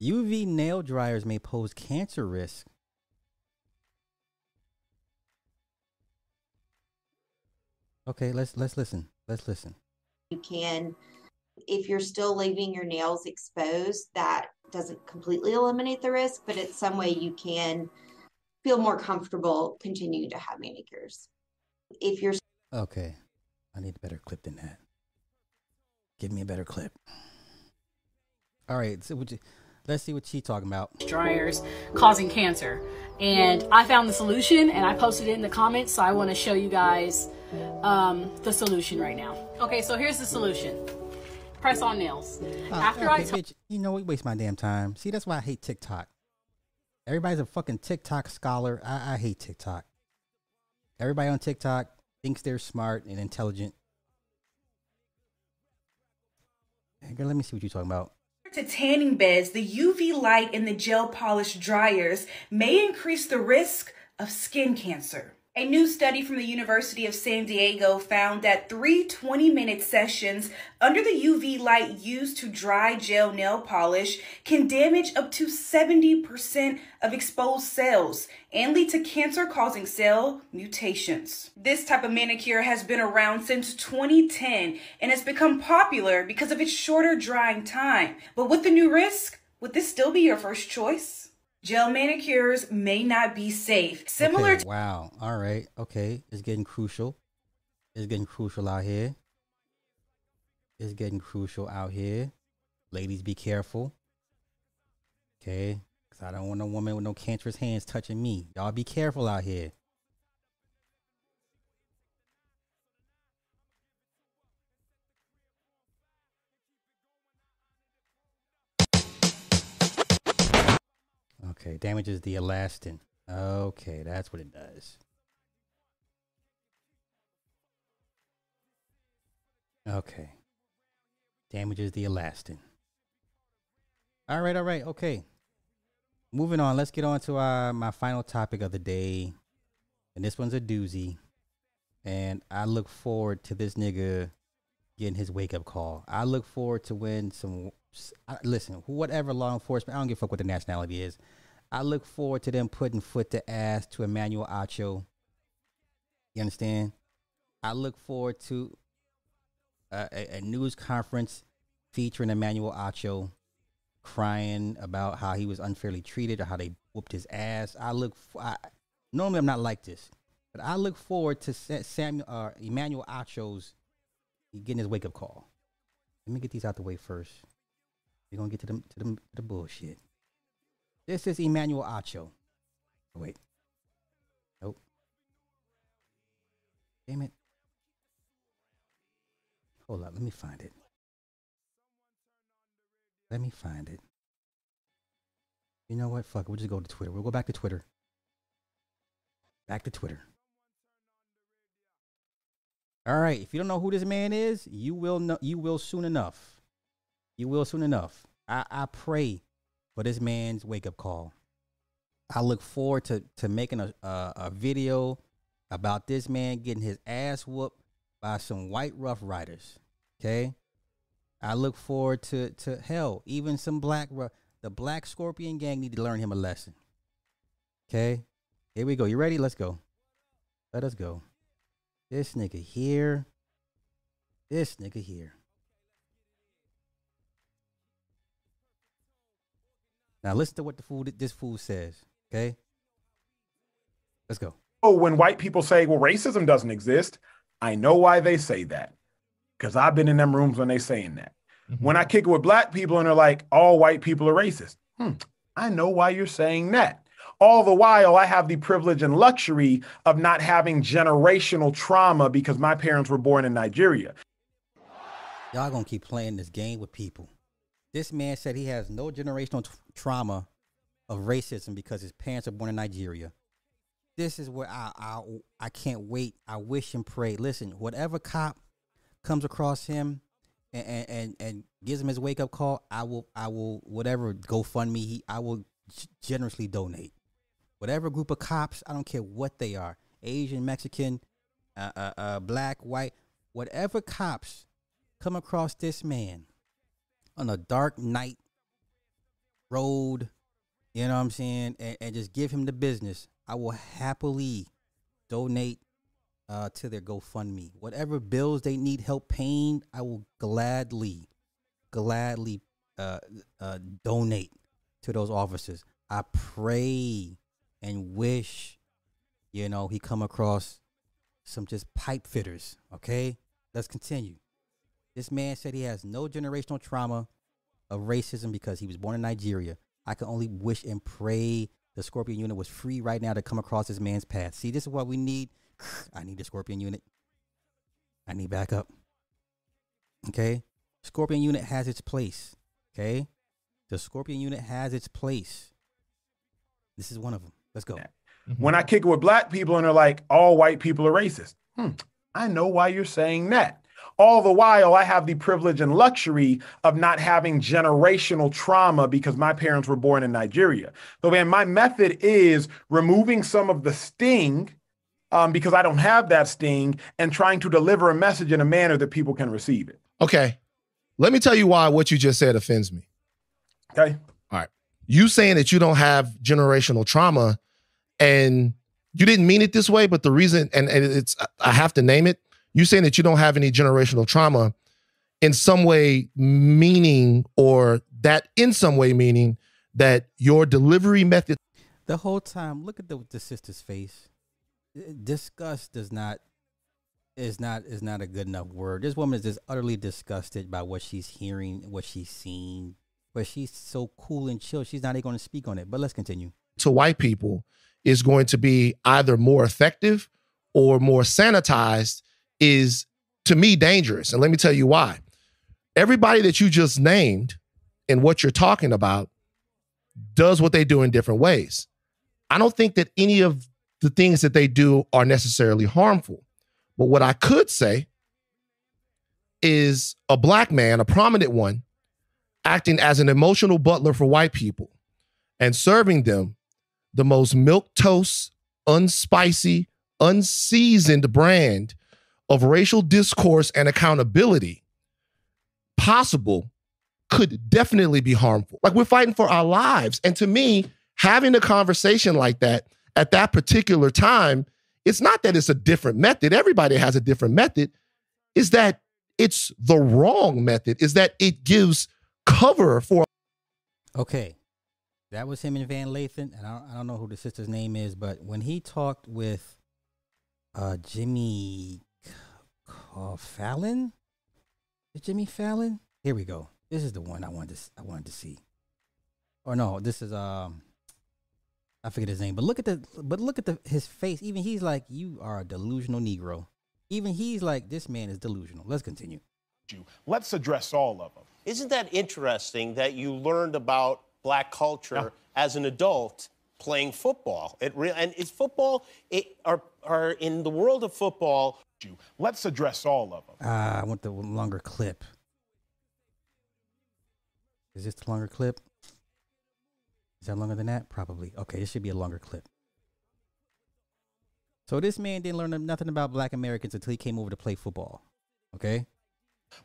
UV nail dryers may pose cancer risk. Okay, let's let's listen. Let's listen. you can if you're still leaving your nails exposed that doesn't completely eliminate the risk but it's some way you can feel more comfortable continuing to have manicures if you're Okay. I need a better clip than that. Give me a better clip. All right, so would you, let's see what she's talking about. dryers causing cancer. And I found the solution and I posted it in the comments. So I want to show you guys um, the solution right now. Okay, so here's the solution press on nails. Uh, After okay, I bitch, you know, we waste my damn time. See, that's why I hate TikTok. Everybody's a fucking TikTok scholar. I, I hate TikTok. Everybody on TikTok thinks they're smart and intelligent. Hey, girl, let me see what you're talking about. To tanning beds, the UV light in the gel polish dryers may increase the risk of skin cancer. A new study from the University of San Diego found that three 20 minute sessions under the UV light used to dry gel nail polish can damage up to 70% of exposed cells and lead to cancer causing cell mutations. This type of manicure has been around since 2010 and has become popular because of its shorter drying time. But with the new risk, would this still be your first choice? Gel manicures may not be safe. Similar Okay, wow. All right. Okay. It's getting crucial. It's getting crucial out here. It's getting crucial out here. Ladies, be careful. Okay. Because I don't want a woman with no cancerous hands touching me. Y'all be careful out here. Okay. Damages the elastin. Okay. That's what it does. Okay. Damages the elastin. All right, all right, okay. Moving on, let's get on to uh, my final topic of the day. And this one's a doozy. And I look forward to this nigga getting his wake up call. I look forward to when some. Listen, whatever law enforcement, I don't give a fuck what the nationality is. I look forward to them putting foot to ass to Emmanuel Acho. You understand? I look forward to a, a, a news conference featuring Emmanuel Acho crying about how he was unfairly treated or how they whooped his ass. I look. normally I'm not like this, but I look forward to Samuel uh, Emmanuel Acho's getting his wake up call. Let me get these out the way first. We're gonna get to the to the, to the bullshit. This is Emmanuel Acho. Wait. Nope. Damn it. Hold up, let me find it. Let me find it. You know what? Fuck, we'll just go to Twitter. We'll go back to Twitter. Back to Twitter. All right. If you don't know who this man is, you will know. You will soon enough. You will soon enough. I, I pray for this man's wake up call. I look forward to to making a, a a video about this man getting his ass whooped by some white rough riders. Okay. I look forward to to hell, even some black the black scorpion gang need to learn him a lesson. Okay? Here we go. You ready? Let's go. Let us go. This nigga here. This nigga here. Now listen to what the fool this fool says. Okay. Let's go. Oh, when white people say, well, racism doesn't exist, I know why they say that. Because I've been in them rooms when they saying that. When I kick it with black people and they're like, all white people are racist. Hmm, I know why you're saying that. All the while, I have the privilege and luxury of not having generational trauma because my parents were born in Nigeria. Y'all gonna keep playing this game with people. This man said he has no generational t- trauma of racism because his parents are born in Nigeria. This is where I I I can't wait. I wish and pray. Listen, whatever cop comes across him and and and, and gives him his wake up call, I will I will whatever GoFundMe he I will g- generously donate. Whatever group of cops, I don't care what they are, Asian, Mexican, uh, uh, uh black, white, whatever cops come across this man on a dark night road, you know what I'm saying, and, and just give him the business, I will happily donate uh, to their GoFundMe. Whatever bills they need help paying, I will gladly, gladly uh, uh, donate to those officers. I pray and wish, you know, he come across some just pipe fitters. Okay, let's continue. This man said he has no generational trauma of racism because he was born in Nigeria. I can only wish and pray the Scorpion unit was free right now to come across this man's path. See, this is what we need. I need the Scorpion unit. I need backup. Okay? Scorpion unit has its place. Okay? The Scorpion unit has its place. This is one of them. Let's go. When I kick it with black people and they're like, all white people are racist. Hmm, I know why you're saying that. All the while, I have the privilege and luxury of not having generational trauma because my parents were born in Nigeria. So, man, my method is removing some of the sting um, because I don't have that sting and trying to deliver a message in a manner that people can receive it. Okay. Let me tell you why what you just said offends me. Okay. All right. You saying that you don't have generational trauma and you didn't mean it this way, but the reason, and, and it's, I have to name it, you saying that you don't have any generational trauma in some way meaning or that in some way meaning that your delivery method The whole time, look at the the sister's face. Disgust does not is not is not a good enough word. This woman is just utterly disgusted by what she's hearing, what she's seeing. But she's so cool and chill. She's not even going to speak on it. But let's continue. to white people is going to be either more effective or more sanitized is to me dangerous. And let me tell you why. Everybody that you just named and what you're talking about does what they do in different ways. I don't think that any of the things that they do are necessarily harmful. But what I could say is a black man, a prominent one, acting as an emotional butler for white people and serving them the most milk toast, unspicy, unseasoned brand of racial discourse and accountability possible could definitely be harmful. Like we're fighting for our lives. And to me, having a conversation like that at that particular time, it's not that it's a different method. Everybody has a different method. Is that it's the wrong method, is that it gives cover for Okay. That was him and Van Lathan. And I don't, I don't know who the sister's name is, but when he talked with uh, Jimmy uh, Fallon, is Jimmy Fallon? Here we go. This is the one I wanted to, s- I wanted to see. Or no, this is um I forget his name, but look at the but look at the his face. Even he's like, you are a delusional Negro. Even he's like, this man is delusional. Let's continue. Let's address all of them. Isn't that interesting that you learned about black culture as an adult playing football? It re- and is football it, are are in the world of football. Let's address all of them. Ah, I want the longer clip. Is this the longer clip? Is that longer than that? Probably. Okay, this should be a longer clip. So this man didn't learn nothing about black Americans until he came over to play football. Okay?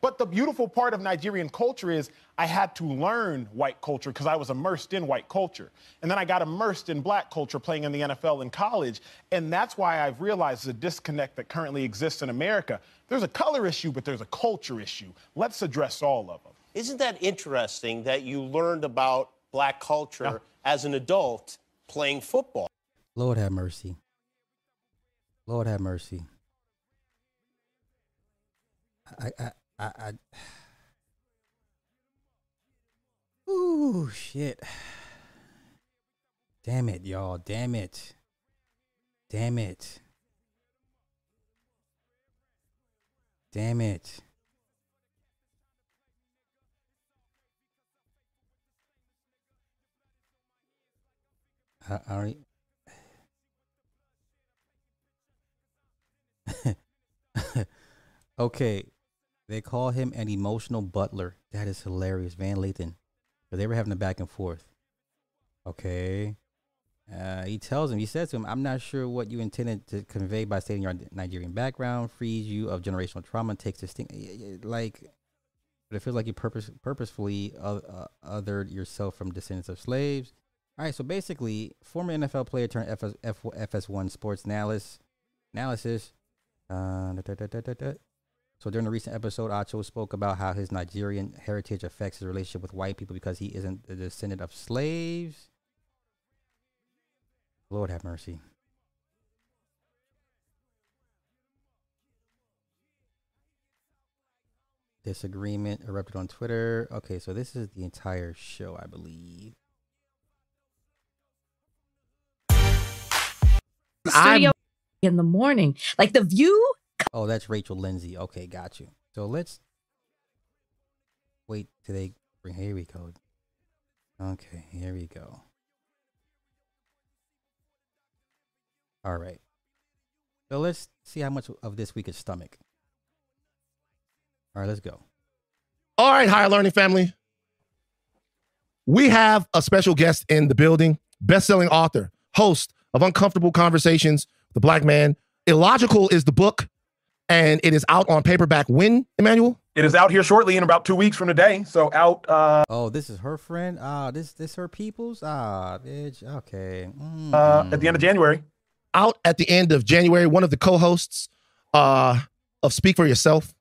But the beautiful part of Nigerian culture is I had to learn white culture because I was immersed in white culture. And then I got immersed in black culture playing in the NFL in college. And that's why I've realized the disconnect that currently exists in America. There's a color issue, but there's a culture issue. Let's address all of them. Isn't that interesting that you learned about black culture as an adult playing football. Lord have mercy. Lord have mercy. I I I, I Ooh shit. Damn it, y'all. Damn it. Damn it. Damn it. I don't. e- okay, they call him an emotional butler. That is hilarious, Van Lathan. But they were having a back and forth. Okay. Uh, he tells him, he says to him, I'm not sure what you intended to convey by stating your Nigerian background frees you of generational trauma takes this thing. Like, but it feels like you purpose, purposefully uh, othered yourself from descendants of slaves. All right, so basically, former NFL player turned FS, F, FS1 sports analyst, analysis. Uh, da, da, da. So during the recent episode, Acho spoke about how his Nigerian heritage affects his relationship with white people because he isn't a descendant of slaves. Lord have mercy. Disagreement erupted on Twitter. Okay, so this is the entire show, I believe. studio in the morning. Like the view. Oh, that's Rachel Lindsay. Okay, got you. So let's wait till they bring. Here we go. Okay, here we go. All right. So let's see how much of this we could stomach. All right, let's go. All right, higher learning family. We have a special guest in the building, best-selling author, host of Uncomfortable Conversations, The Black Man. Illogical is the book, and it is out on paperback when, Emmanuel? It is out here shortly in about two weeks from today. So out uh Oh, this is her friend. Ah, this this her people's. Ah, bitch. Okay. Mm. uh at the end of January. Out at the end of January, one of the co-hosts uh, of Speak for Yourself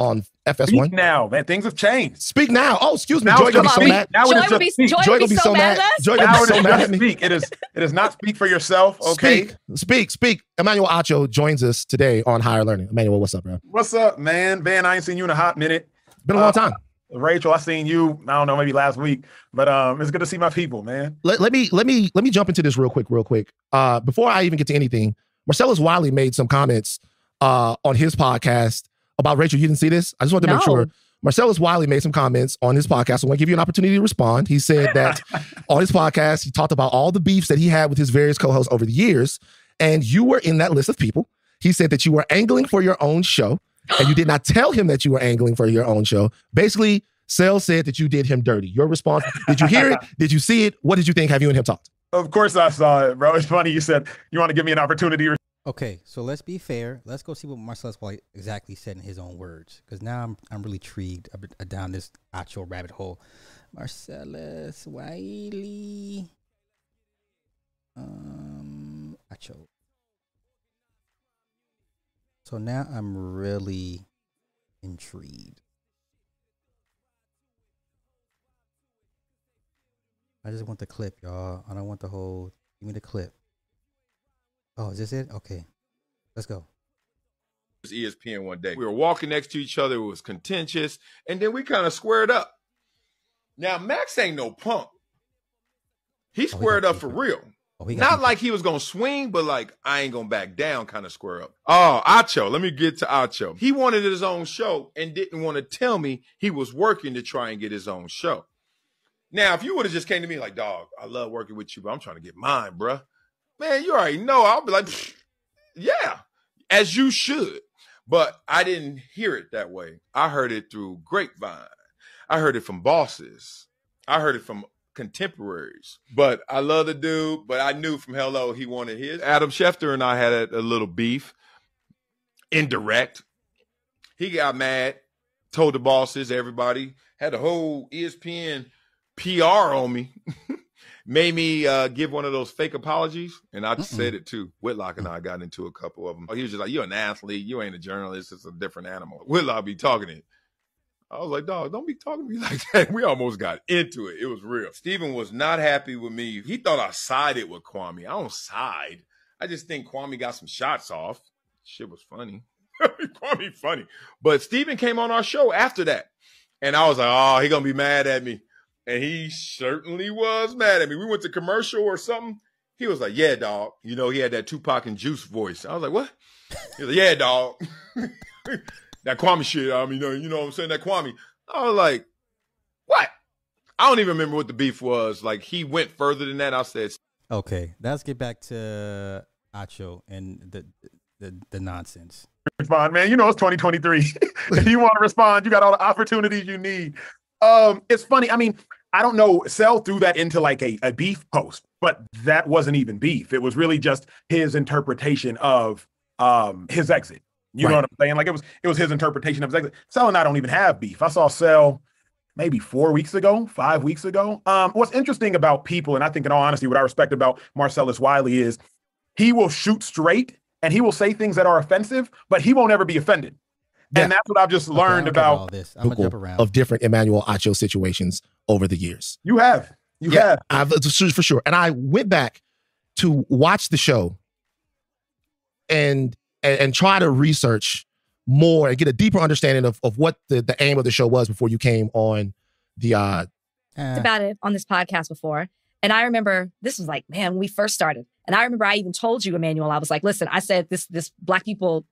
on FS1. Speak now, man. Things have changed. Speak now. Oh, excuse me. Now Joy it's gonna be so speak. mad. Now Joy it is would just be- speak. Joy Joy would gonna be be so so mad. mad. Joy gonna be so mad at me. speak. It is it is not speak for yourself. Okay. Speak, speak, speak. Emmanuel Acho joins us today on Higher Learning. Emmanuel, what's up, bro? What's up, man? Van, I ain't seen you in a hot minute. Been a long Uh, time. Rachel, I seen you, I don't know, maybe last week. But um it's good to see my people, man. Let, let me let me let me jump into this real quick, real quick. Uh, before I even get to anything, Marcellus Wiley made some comments uh on his podcast about Rachel. You didn't see this? I just want to make sure. Marcellus Wiley made some comments on his podcast. I want to give you an opportunity to respond. He said that on his podcast, he talked about all the beefs that he had with his various co-hosts over the years, and you were in that list of people. He said that you were angling for your own show, and you did not tell him that you were angling for your own show. Basically, Sales said that you did him dirty. Your response: Did you hear it? Did you see it? What did you think? Have you and him talked? Of course I saw it, bro. It's funny you said you want to give me an opportunity. to Okay, so let's be fair. Let's go see what Marcellus Wiley exactly said in his own words, because now I'm I'm really intrigued uh, down this actual rabbit hole. Marcellus Wiley, um, Acho. So now I'm really intrigued. I just want the clip, y'all. I don't want the whole. Give me the clip. Oh, is this it? Okay, let's go. was ESPN one day. We were walking next to each other. It was contentious. And then we kind of squared up. Now, Max ain't no punk. He oh, squared up for real. Oh, Not like he was going to swing, but like, I ain't going to back down kind of square up. Oh, Acho. Let me get to Acho. He wanted his own show and didn't want to tell me he was working to try and get his own show. Now, if you would have just came to me like, dog, I love working with you, but I'm trying to get mine, bruh. Man, you already know. I'll be like, yeah, as you should. But I didn't hear it that way. I heard it through grapevine. I heard it from bosses. I heard it from contemporaries. But I love the dude, but I knew from hello he wanted his. Adam Schefter and I had a, a little beef, indirect. He got mad, told the bosses, everybody, had a whole ESPN PR on me. Made me uh, give one of those fake apologies, and I said it too. Whitlock and I got into a couple of them. He was just like, "You're an athlete. You ain't a journalist. It's a different animal." Whitlock be talking it. I was like, dog, don't be talking to me like that. We almost got into it. It was real. Steven was not happy with me. He thought I sided with Kwame. I don't side. I just think Kwame got some shots off. Shit was funny. Kwame funny. But Steven came on our show after that. And I was like, oh, he gonna be mad at me. And he certainly was mad at me. We went to commercial or something. He was like, yeah, dog. You know, he had that Tupac and Juice voice. I was like, what? He was like, yeah, dog. that Kwame shit. I mean, you know, you know what I'm saying? That Kwame. I was like, what? I don't even remember what the beef was. Like, he went further than that. I said, Okay, let's get back to Acho and the the, the nonsense. respond, man. You know it's 2023. if you want to respond, you got all the opportunities you need. Um, it's funny. I mean, I don't know. Cell threw that into like a, a beef post, but that wasn't even beef. It was really just his interpretation of um his exit. You know what I'm saying? Like it was it was his interpretation of his exit. Cell and I don't even have beef. I saw Cell maybe four weeks ago, five weeks ago. Um, what's interesting about people, and I think in all honesty, what I respect about Marcellus Wiley is he will shoot straight and he will say things that are offensive, but he won't ever be offended. And that's what I've just learned about. Typical of different Emmanuel Acho situations over the years. You have. You yeah, have. I've, for sure. And I went back to watch the show and and, and try to research more and get a deeper understanding of, of what the, the aim of the show was before you came on the uh talked about it on this podcast before. And I remember this was like, man, when we first started. And I remember I even told you, Emmanuel, I was like, listen, I said this, this black people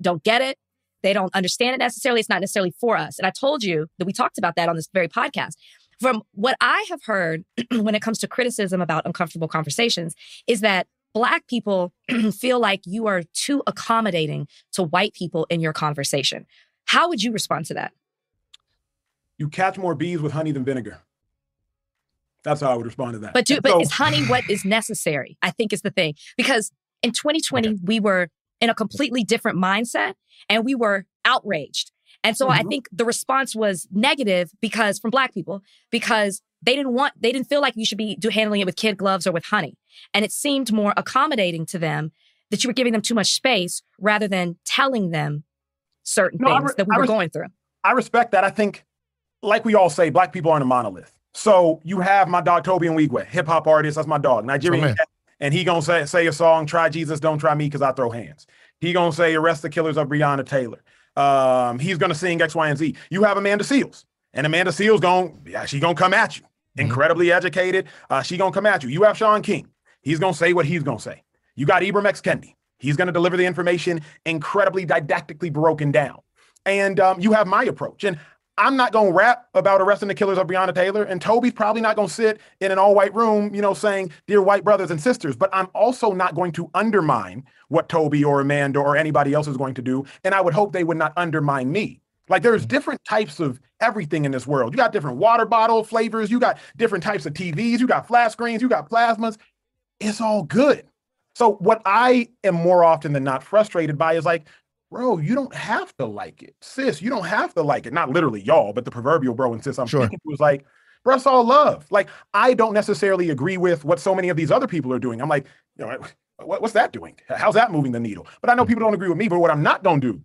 don't get it. They don't understand it necessarily. It's not necessarily for us. And I told you that we talked about that on this very podcast. From what I have heard when it comes to criticism about uncomfortable conversations is that black people feel like you are too accommodating to white people in your conversation. How would you respond to that? You catch more bees with honey than vinegar. That's how I would respond to that. But do, but so- is honey what is necessary? I think is the thing because in 2020 we were in a completely different mindset and we were outraged. And so I Mhm. think the response was negative because from black people because they didn't want they didn't feel like you should be do, handling it with kid gloves or with honey. And it seemed more accommodating to them that you were giving them too much space rather than telling them certain No, things re- that we I were res- going through. I respect that. I think, like we all say, black people aren't a monolith. So you have my dog Tobe Nwigwe, hip hop artist. That's my dog, Nigerian. man. And he gonna say say a song, "Try Jesus, don't try me," because I throw hands. He gonna say, "Arrest the killers of Breonna Taylor." Um, he's gonna sing X, Y, and Z. You have Amanda Seales, and Amanda Seales gonna yeah, she gonna come at you. Incredibly educated, uh, she gonna come at you. You have Shaun King. He's gonna say what he's gonna say. You got Ibram X Kendi. He's gonna deliver the information incredibly didactically broken down. And um, you have my approach. And I'm not going to rap about arresting the killers of Breonna Taylor. And Tobe's probably not going to sit in an all white room, you know, saying, Dear white brothers and sisters. But I'm also not going to undermine what Toby or Amanda or anybody else is going to do. And I would hope they would not undermine me. Like there's mm-hmm. different types of everything in this world. You got different water bottle flavors. You got different types of TVs. You got flat screens. You got plasmas. It's all good. So what I am more often than not frustrated by is like, bro, you don't have to like it. Sis, you don't have to like it. Not literally y'all, but the proverbial bro and sis I'm Sure. speaking to is like, bro, it's all love. Like, I don't necessarily agree with what so many of these other people are doing. I'm like, you know, what, what's that doing? How's that moving the needle? But I know people don't agree with me, but what I'm not going to do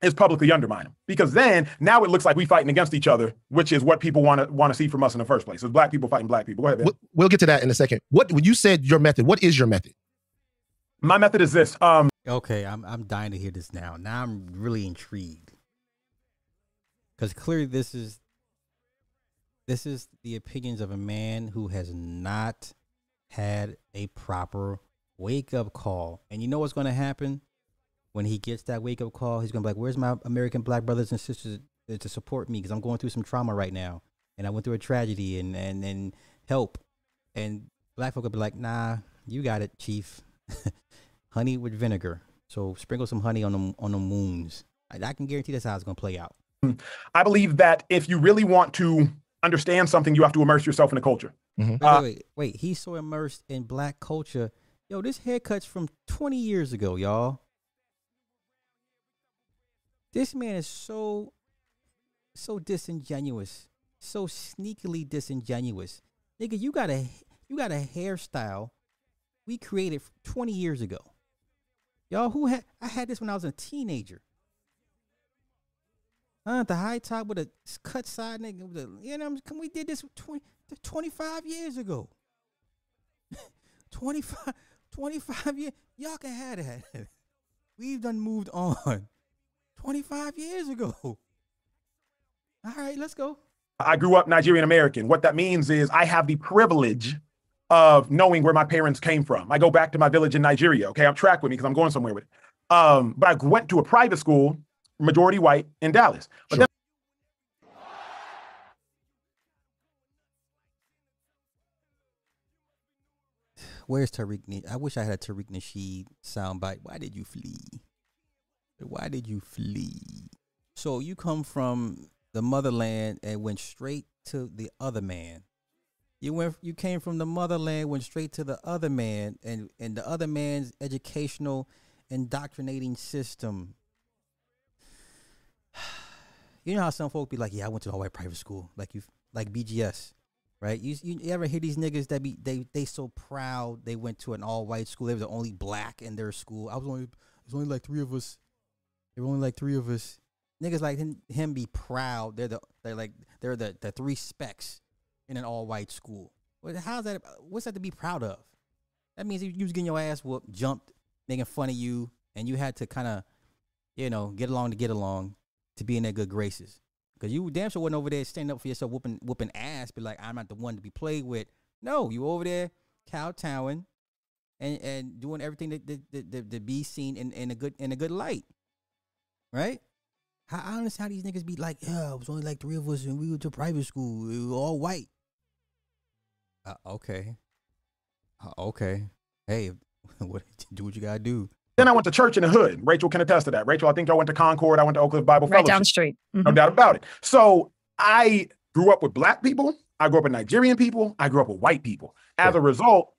is publicly undermine them because then now it looks like we fighting against each other, which is what people want to want to see from us in the first place. Is black people fighting black people. Go ahead, we'll, we'll get to that in a second. What when you said your method, what is your method? My method is this. Um, Okay, I'm I'm dying to hear this now. Now I'm really intrigued. Cuz clearly this is this is the opinions of a man who has not had a proper wake up call. And you know what's going to happen when he gets that wake up call? He's going to be like, "Where's my American black brothers and sisters to support me cuz I'm going through some trauma right now and I went through a tragedy and and and help." And black folk will be like, "Nah, you got it, chief." honey with vinegar. So sprinkle some honey on them on the wounds. I, I can guarantee that's how it's gonna play out. I believe that if you really want to understand something, you have to immerse yourself in the culture. Wait, Uh, wait, wait, wait. He's so immersed in black culture. Yo, this haircut's from 20 years ago, y'all. This man is so so disingenuous. So sneakily disingenuous. Nigga, you got a you got a hairstyle we created 20 years ago. Y'all who had I had this when I was a teenager. Huh? The high top with a cut side nigga. With a, you know, we did this 20, 25 years ago. 25, 25 years. Y'all can have that. We've done moved on. 25 years ago. All right, let's go. I grew up Nigerian American. What that means is I have the privilege of knowing where my parents came from. I go back to my village in Nigeria. Okay, I'm track with me because I'm going somewhere with it. Um, but I went to a private school, majority white in Dallas. But then Where's Tariq? I wish I had a Tariq Nasheed soundbite. Why did you flee? Why did you flee? So you come from the motherland and went straight to the other man. You went. You came from the motherland, went straight to the other man, and and the other man's educational indoctrinating system. You know how some folk be like, "Yeah, I went to all white private school," like you, like BGS, right? You you ever hear these niggas that be they they so proud they went to an all white school? They were the only black in their school. I was only there's only like three of us. There were only like three of us. Niggas like him, him be proud. They're the they're like they're the the three specks in an all white school. How's that? What's that to be proud of? That means you was getting your ass whooped, jumped, making fun of you, and you had to kind of, you know, get along to get along to be in their good graces. Cause you damn sure wasn't over there standing up for yourself, whooping whooping ass, be like, I'm not the one to be played with. No, you over there kowtowing and and doing everything to, to, be seen in, in a good in a good light. Right? I understand how these niggas be like, yeah, it was only like three of us and we went to private school. We were all white. Uh, okay. Uh, okay. Hey, what do what you gotta do. Then I went to church in the hood. Rachel can attest to that. Rachel, I think I went to Concord. I went to Oak Cliff Bible Right Fellowship. down the street. No Mhm. doubt about it. So I grew up with black people. I grew up with Nigerian people. I grew up with white people. As a result,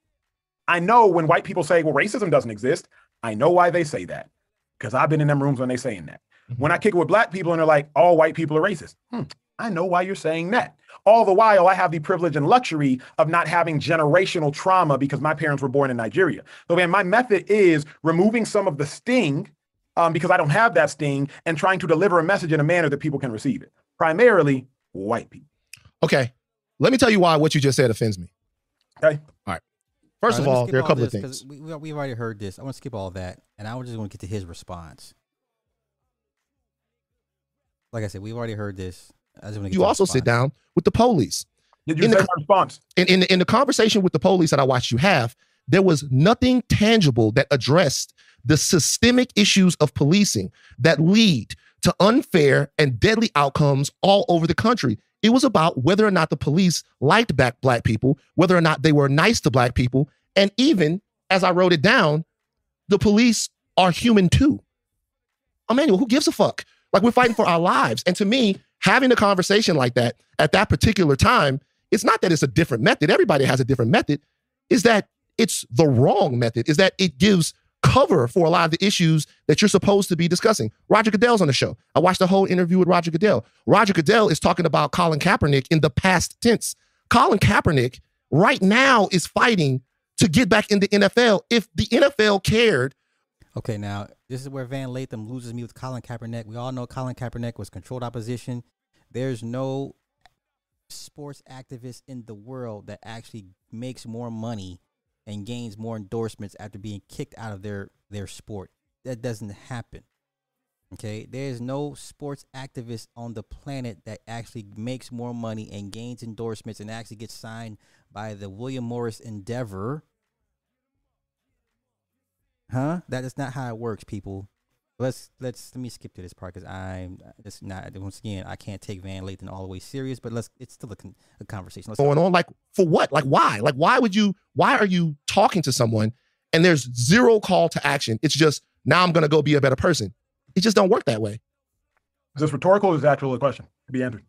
I know when white people say, well, racism doesn't exist, I know why they say that. Because I've been in them rooms when they saying that. When I kick it with black people and they're like, all white people are racist. Hmm, I know why you're saying that. All the while, I have the privilege and luxury of not having generational trauma because my parents were born in Nigeria. So, man, my method is removing some of the sting um, because I don't have that sting and trying to deliver a message in a manner that people can receive it. Primarily white people. Okay. Let me tell you why what you just said offends me. Okay. All right. First All of right, all, skip there are a couple of this, things. 'cause We, we, we've already heard this. I want to skip all that, and I was just going to get to his response. Like I said, we've already heard this. I just want to get You also sit down with the police. Did you in the, response? In, in, in the conversation with the police that I watched you have, there was nothing tangible that addressed the systemic issues of policing that lead to unfair and deadly outcomes all over the country. It was about whether or not the police liked back black people, whether or not they were nice to black people, and even as I wrote it down, the police are human too. Emmanuel, who gives a fuck? Like we're fighting for our lives. And to me, having a conversation like that at that particular time, it's not that it's a different method. Everybody has a different method. Is that it's the wrong method? Is that it gives cover for a lot of the issues that you're supposed to be discussing? Roger Goodell's on the show. I watched the whole interview with Roger Goodell. Roger Goodell is talking about Colin Kaepernick in the past tense. Colin Kaepernick right now is fighting to get back in the NFL. If the NFL cared, Okay, now this is where Van Lathan loses me with Colin Kaepernick. We all know Colin Kaepernick was controlled opposition. There's no sports activist in the world that actually makes more money and gains more endorsements after being kicked out of their their sport. That doesn't happen. Okay, there's no sports activist on the planet that actually makes more money and gains endorsements and actually gets signed by the William Morris Endeavor Huh? That is not how it works, people. Let's let's let me skip to this part because I'm just not once again I can't take Van Lathan all the way serious, but let's it's still a, con- a conversation. Let's going on like for what? Like why? Like why would you why are you talking to someone and there's zero call to action? It's just now i'm gonna go be a better person. It just don't work that way. Is this rhetorical or is it actually a question? To be answered?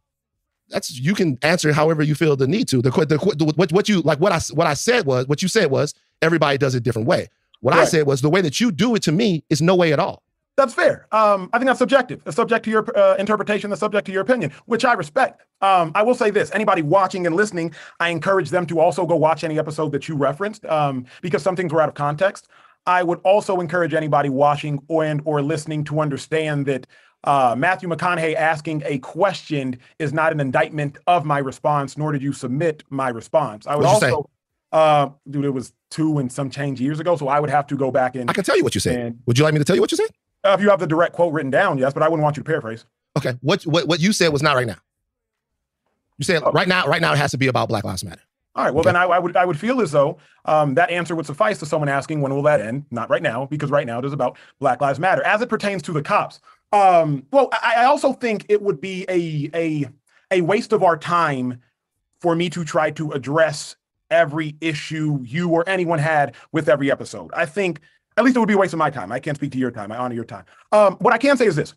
that's you can answer however you feel the need to. The, que- the, que- the what, what you like what i what i said was what you said was everybody does it a different way what i said was the way that you do it to me is no way at all That's fair. Um, I think that's subjective. It's subject to your uh, interpretation. That's subject to your opinion, which I respect. Um, I will say this: anybody watching and listening, I encourage them to also go watch any episode that you referenced, um, because some things were out of context. I would also encourage anybody watching or and or listening to understand that Uh, Matthew McConaughey asking a question is not an indictment of my response, nor did you submit my response. I would you say? Uh, dude, it was two and some change years ago, so I would have to go back and. I can tell you what you said. and- Would you like me to tell you what you said? Uh, if you have the direct quote written down, yes, but I wouldn't want you to paraphrase. Okay. What what what you said was not right now. You said Oh. right now. Right now, it has to be about Black Lives Matter. All right. Well, then I, I would I would feel as though um, that answer would suffice to someone asking when will that end? Not right now, because right now it is about Black Lives Matter as it pertains to the cops. Um, well, I, I also think it would be a a a waste of our time for me to try to address every issue you or anyone had with every episode. I think at least it would be a waste of my time. I can't speak to your time. I honor your time. Um, what I can say is this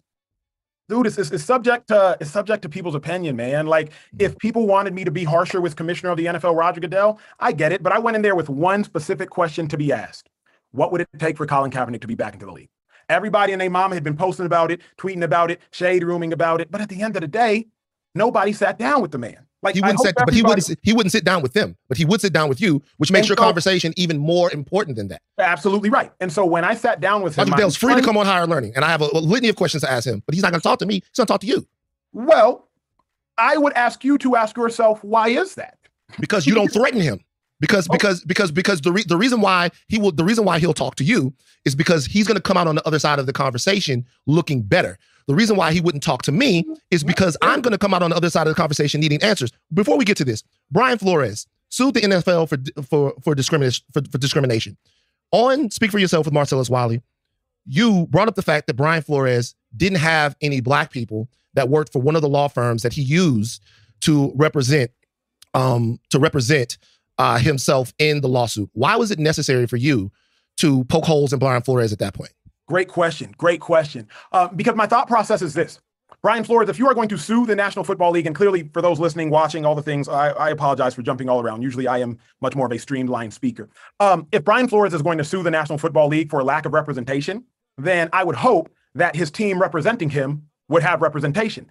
dude it's, it's, subject to it's subject to people's opinion man like if people wanted me to be harsher with commissioner of the nfl roger goodell i get it but i went in there with one specific question to be asked what would it take for colin kaepernick to be back into the league everybody and their mama had been posting about it tweeting about it shade rooming about it but at the end of the day nobody sat down with the man like He wouldn't sit, but he wouldn't. He wouldn't sit down with them, but he would sit down with you, which makes your so- conversation even more important than that. absolutely right and so when i sat down with him Roger Goodell's free to come on Higher Learning, and I have a, a litany of questions to ask him, but he's not going to talk to me. He's going to talk to you well i would ask you to ask yourself why is that because you don't threaten him. Because oh. because because because the re- the reason why he will the reason why he'll talk to you is because he's going to come out on the other side of the conversation looking better. The reason why he wouldn't talk to me is because I'm going to come out on the other side of the conversation needing answers. Before we get to this, Brian Flores sued the NFL for for for discrimination for, for discrimination. On Speak for Yourself with Marcellus Wiley, you brought up the fact that Brian Flores didn't have any black people that worked for one of the law firms that he used to represent um to represent uh himself in the lawsuit. Why was it necessary for you to poke holes in Brian Flores at that point? Great question. Great question. Uh, because my thought process is this. Brian Flores, if you are going to sue the National Football League, and clearly for those listening, watching all the things, I, I apologize for jumping all around. Usually I am much more of a streamlined speaker. Um, if Brian Flores is going to sue the National Football League for a lack of representation, then I would hope that his team representing him would have representation.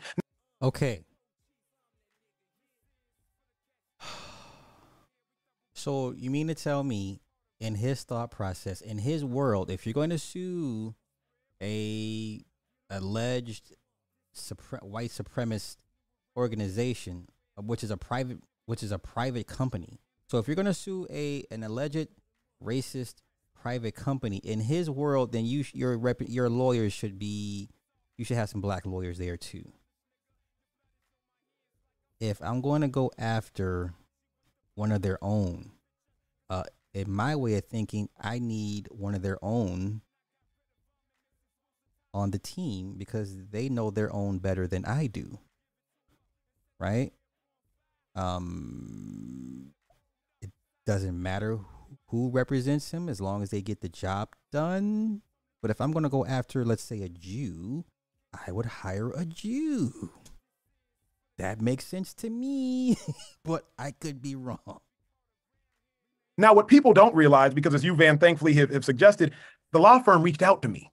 Okay. So you mean to tell me, in his thought process, in his world, if you're going to sue a alleged supre- white supremacist organization, uh, which is a private, which is a private company, so if you're going to sue a an alleged racist private company in his world, then you sh- your rep- your lawyers should be, you should have some black lawyers there too. If I'm going to go after one of their own, uh, in my way of thinking, I need one of their own on the team because they know their own better than I do. Right? Um, it doesn't matter who represents him as long as they get the job done. But if I'm going to go after, let's say, a Jew, I would hire a Jew. That makes sense to me, but I could be wrong. Now, what people don't realize, because as you, Van, thankfully have, have suggested, the law firm reached out to me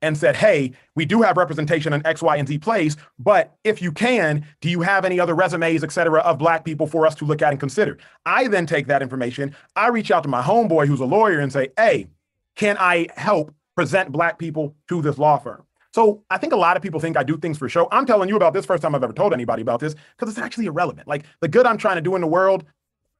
and said, Hey, we do have representation in X, Y, and Z place, but if you can, do you have any other resumes, et cetera, of black people for us to look at and consider? I then take that information, I reach out to my homeboy who's a lawyer and say, Hey, can I help present black people to this law firm? So I think a lot of people think I do things for show. I'm telling you about this first time I've ever told anybody about this because it's actually irrelevant. Like the good I'm trying to do in the world,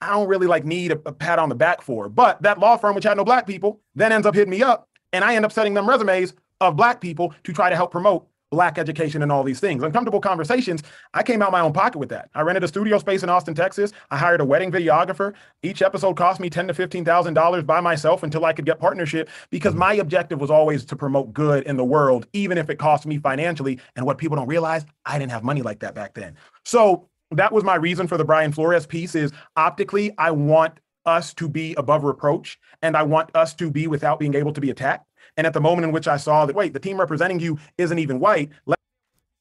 I don't really like need a, a pat on the back for. But that law firm, which had no black people, then ends up hitting me up, and I end up sending them resumes of black people to try to help promote black education and all these things. Uncomfortable conversations. I came out my own pocket with that. I rented a studio space in Austin, Texas. I hired a wedding videographer. Each episode cost me ten to fifteen thousand dollars by myself until I could get partnership because my objective was always to promote good in the world, even if it cost me financially. And what people don't realize, I didn't have money like that back then. So that was my reason for the Brian Flores piece is optically, I want us to be above reproach and I want us to be without being able to be attacked. And at the moment in which I saw that, wait, the team representing you isn't even white. Let-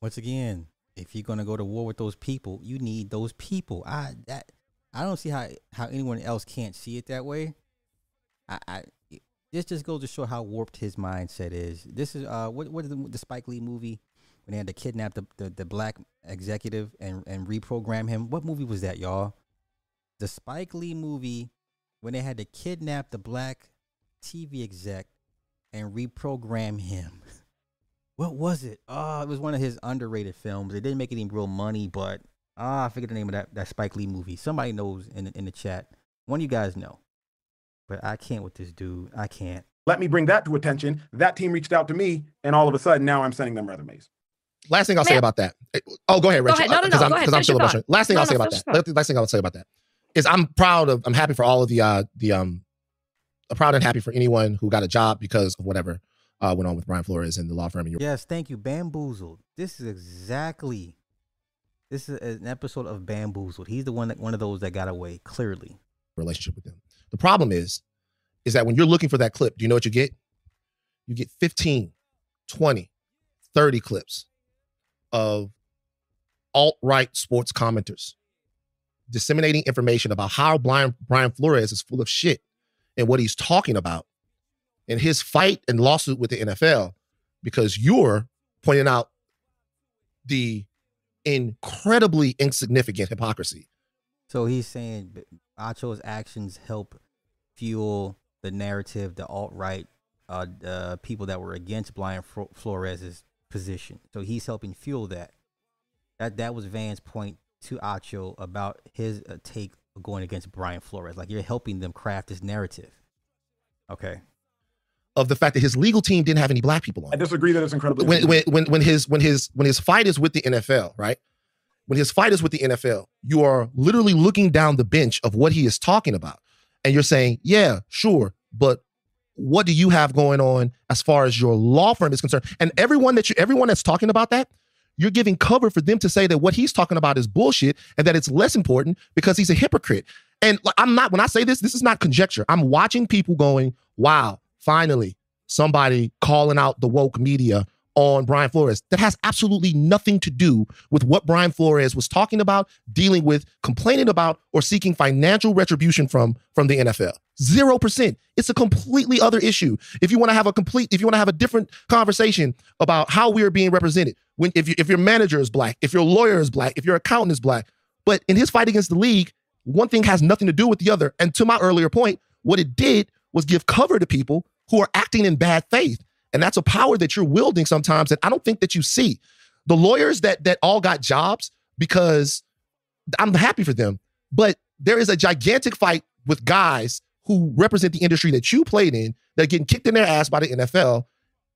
Once again, if you're gonna go to war with those people, you need those people. I that I don't see how how anyone else can't see it that way. I, I this just goes to show how warped his mindset is. This is uh what what is the, the Spike Lee movie when they had to kidnap the, the, the black executive and and reprogram him? What movie was that, y'all? The Spike Lee movie when they had to kidnap the black TV exec and reprogram him. what was it? Oh, it was one of his underrated films. It didn't make any real money, but ah, I forget the name of that that Spike Lee movie. Somebody knows in in the chat. One of you guys know, but I can't with this dude. I can't. Let me bring that to attention. That team reached out to me, and all of a sudden now I'm sending them resumes. Last thing I'll say about that. Oh, go ahead, Go Rachel. ahead. No, no, Because no, I'm, go ahead. 'cause I'm still your emotional. Last thing No, I'll no, say about finish that. your Last thing I'll say about that is I'm proud of. I'm happy for all of the uh the um. I'm proud and happy for anyone who got a job because of whatever uh went on with Brian Flores and the law firm. And your Yes, thank you. Bamboozled. This is exactly. This is an episode of Bamboozled. He's the one that one of those that got away. Clearly, relationship with them. The problem is, is that when you're looking for that clip, do you know what you get? You get 15, 20, 30 clips of alt-right sports commenters disseminating information about how Brian, Brian Flores is full of shit and what he's talking about in his fight and lawsuit with the NFL because you're pointing out the incredibly insignificant hypocrisy. So he's saying Acho's actions help fuel the narrative, the alt right, uh, uh, people that were against Brian Fro- Flores's position. So he's helping fuel that. That that was Van's point to Acho about his uh, take going against Brian Flores. Like you're helping them craft this narrative. Okay. of the fact that his legal team didn't have any black people on. I disagree that it's incredibly. when when when when his when his when his fight is with the NFL, right? When his fight is with the NFL, you are literally looking down the bench of what he is talking about, and you're saying, "Yeah, sure, but what do you have going on as far as your law firm is concerned?" And everyone that you everyone that's talking about that, you're giving cover for them to say that what he's talking about is bullshit and that it's less important because he's a hypocrite. And I'm not when I say this, this is not conjecture. I'm watching people going, "Wow, finally." somebody calling out the woke media on Brian Flores that has absolutely nothing to do with what Brian Flores was talking about, dealing with, complaining about, or seeking financial retribution from from the NFL. Zero percent. It's a completely other issue. If you want to have a complete, if you want to have a different conversation about how we are being represented, when if you, if your manager is black, if your lawyer is black, if your accountant is black, but in his fight against the league, one thing has nothing to do with the other. And to my earlier point, what it did was give cover to people who are acting in bad faith. And that's a power that you're wielding sometimes that I don't think that you see. The lawyers that that all got jobs because I'm happy for them, but there is a gigantic fight with guys who represent the industry that you played in that are getting kicked in their ass by the NFL.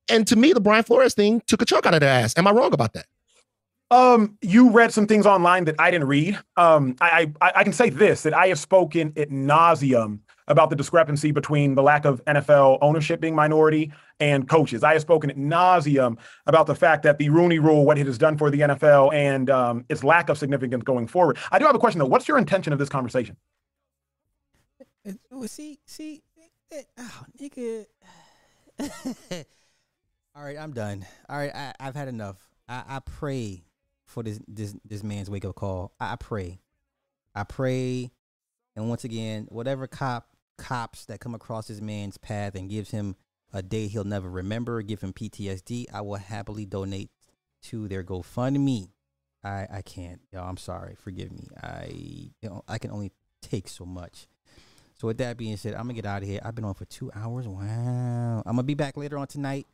And to me, the Brian Flores thing took a chunk out of their ass. Am I wrong about that? Um, you read some things online that I didn't read. Um, I, I I can say this that I have spoken ad nauseam about the discrepancy between the lack of NFL ownership being minority and coaches. I have spoken ad nauseam about the fact that the Rooney Rule, what it has done for the NFL, and um, its lack of significance going forward. I do have a question though. What's your intention of this conversation? See, see, oh, nigga. All right, I'm done. All right, I, I've had enough. I, I pray for this this this man's wake up call. I, I pray, I pray, and once again, whatever cop cops that come across this man's path and gives him a day he'll never remember, give him PTSD, I will happily donate to their GoFundMe. I I can't, yo. I'm sorry. Forgive me. I you know I can only take so much. So with that being said, I'm gonna get out of here. I've been on for two hours. Wow. I'm gonna be back later on tonight.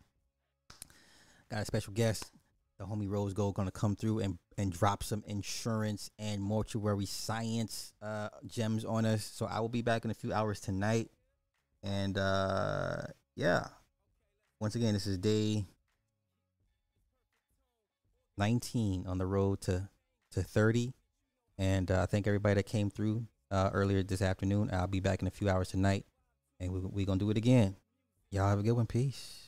Got a special guest. The homie Rose Gold gonna come through and and drop some insurance and mortuary science uh gems on us. So I will be back in a few hours tonight. And uh yeah. Once again, this is day 19 on the road to to 30. And uh, I thank everybody that came through uh, earlier this afternoon. I'll be back in a few hours tonight, and we're we going to do it again. Y'all have a good one. Peace.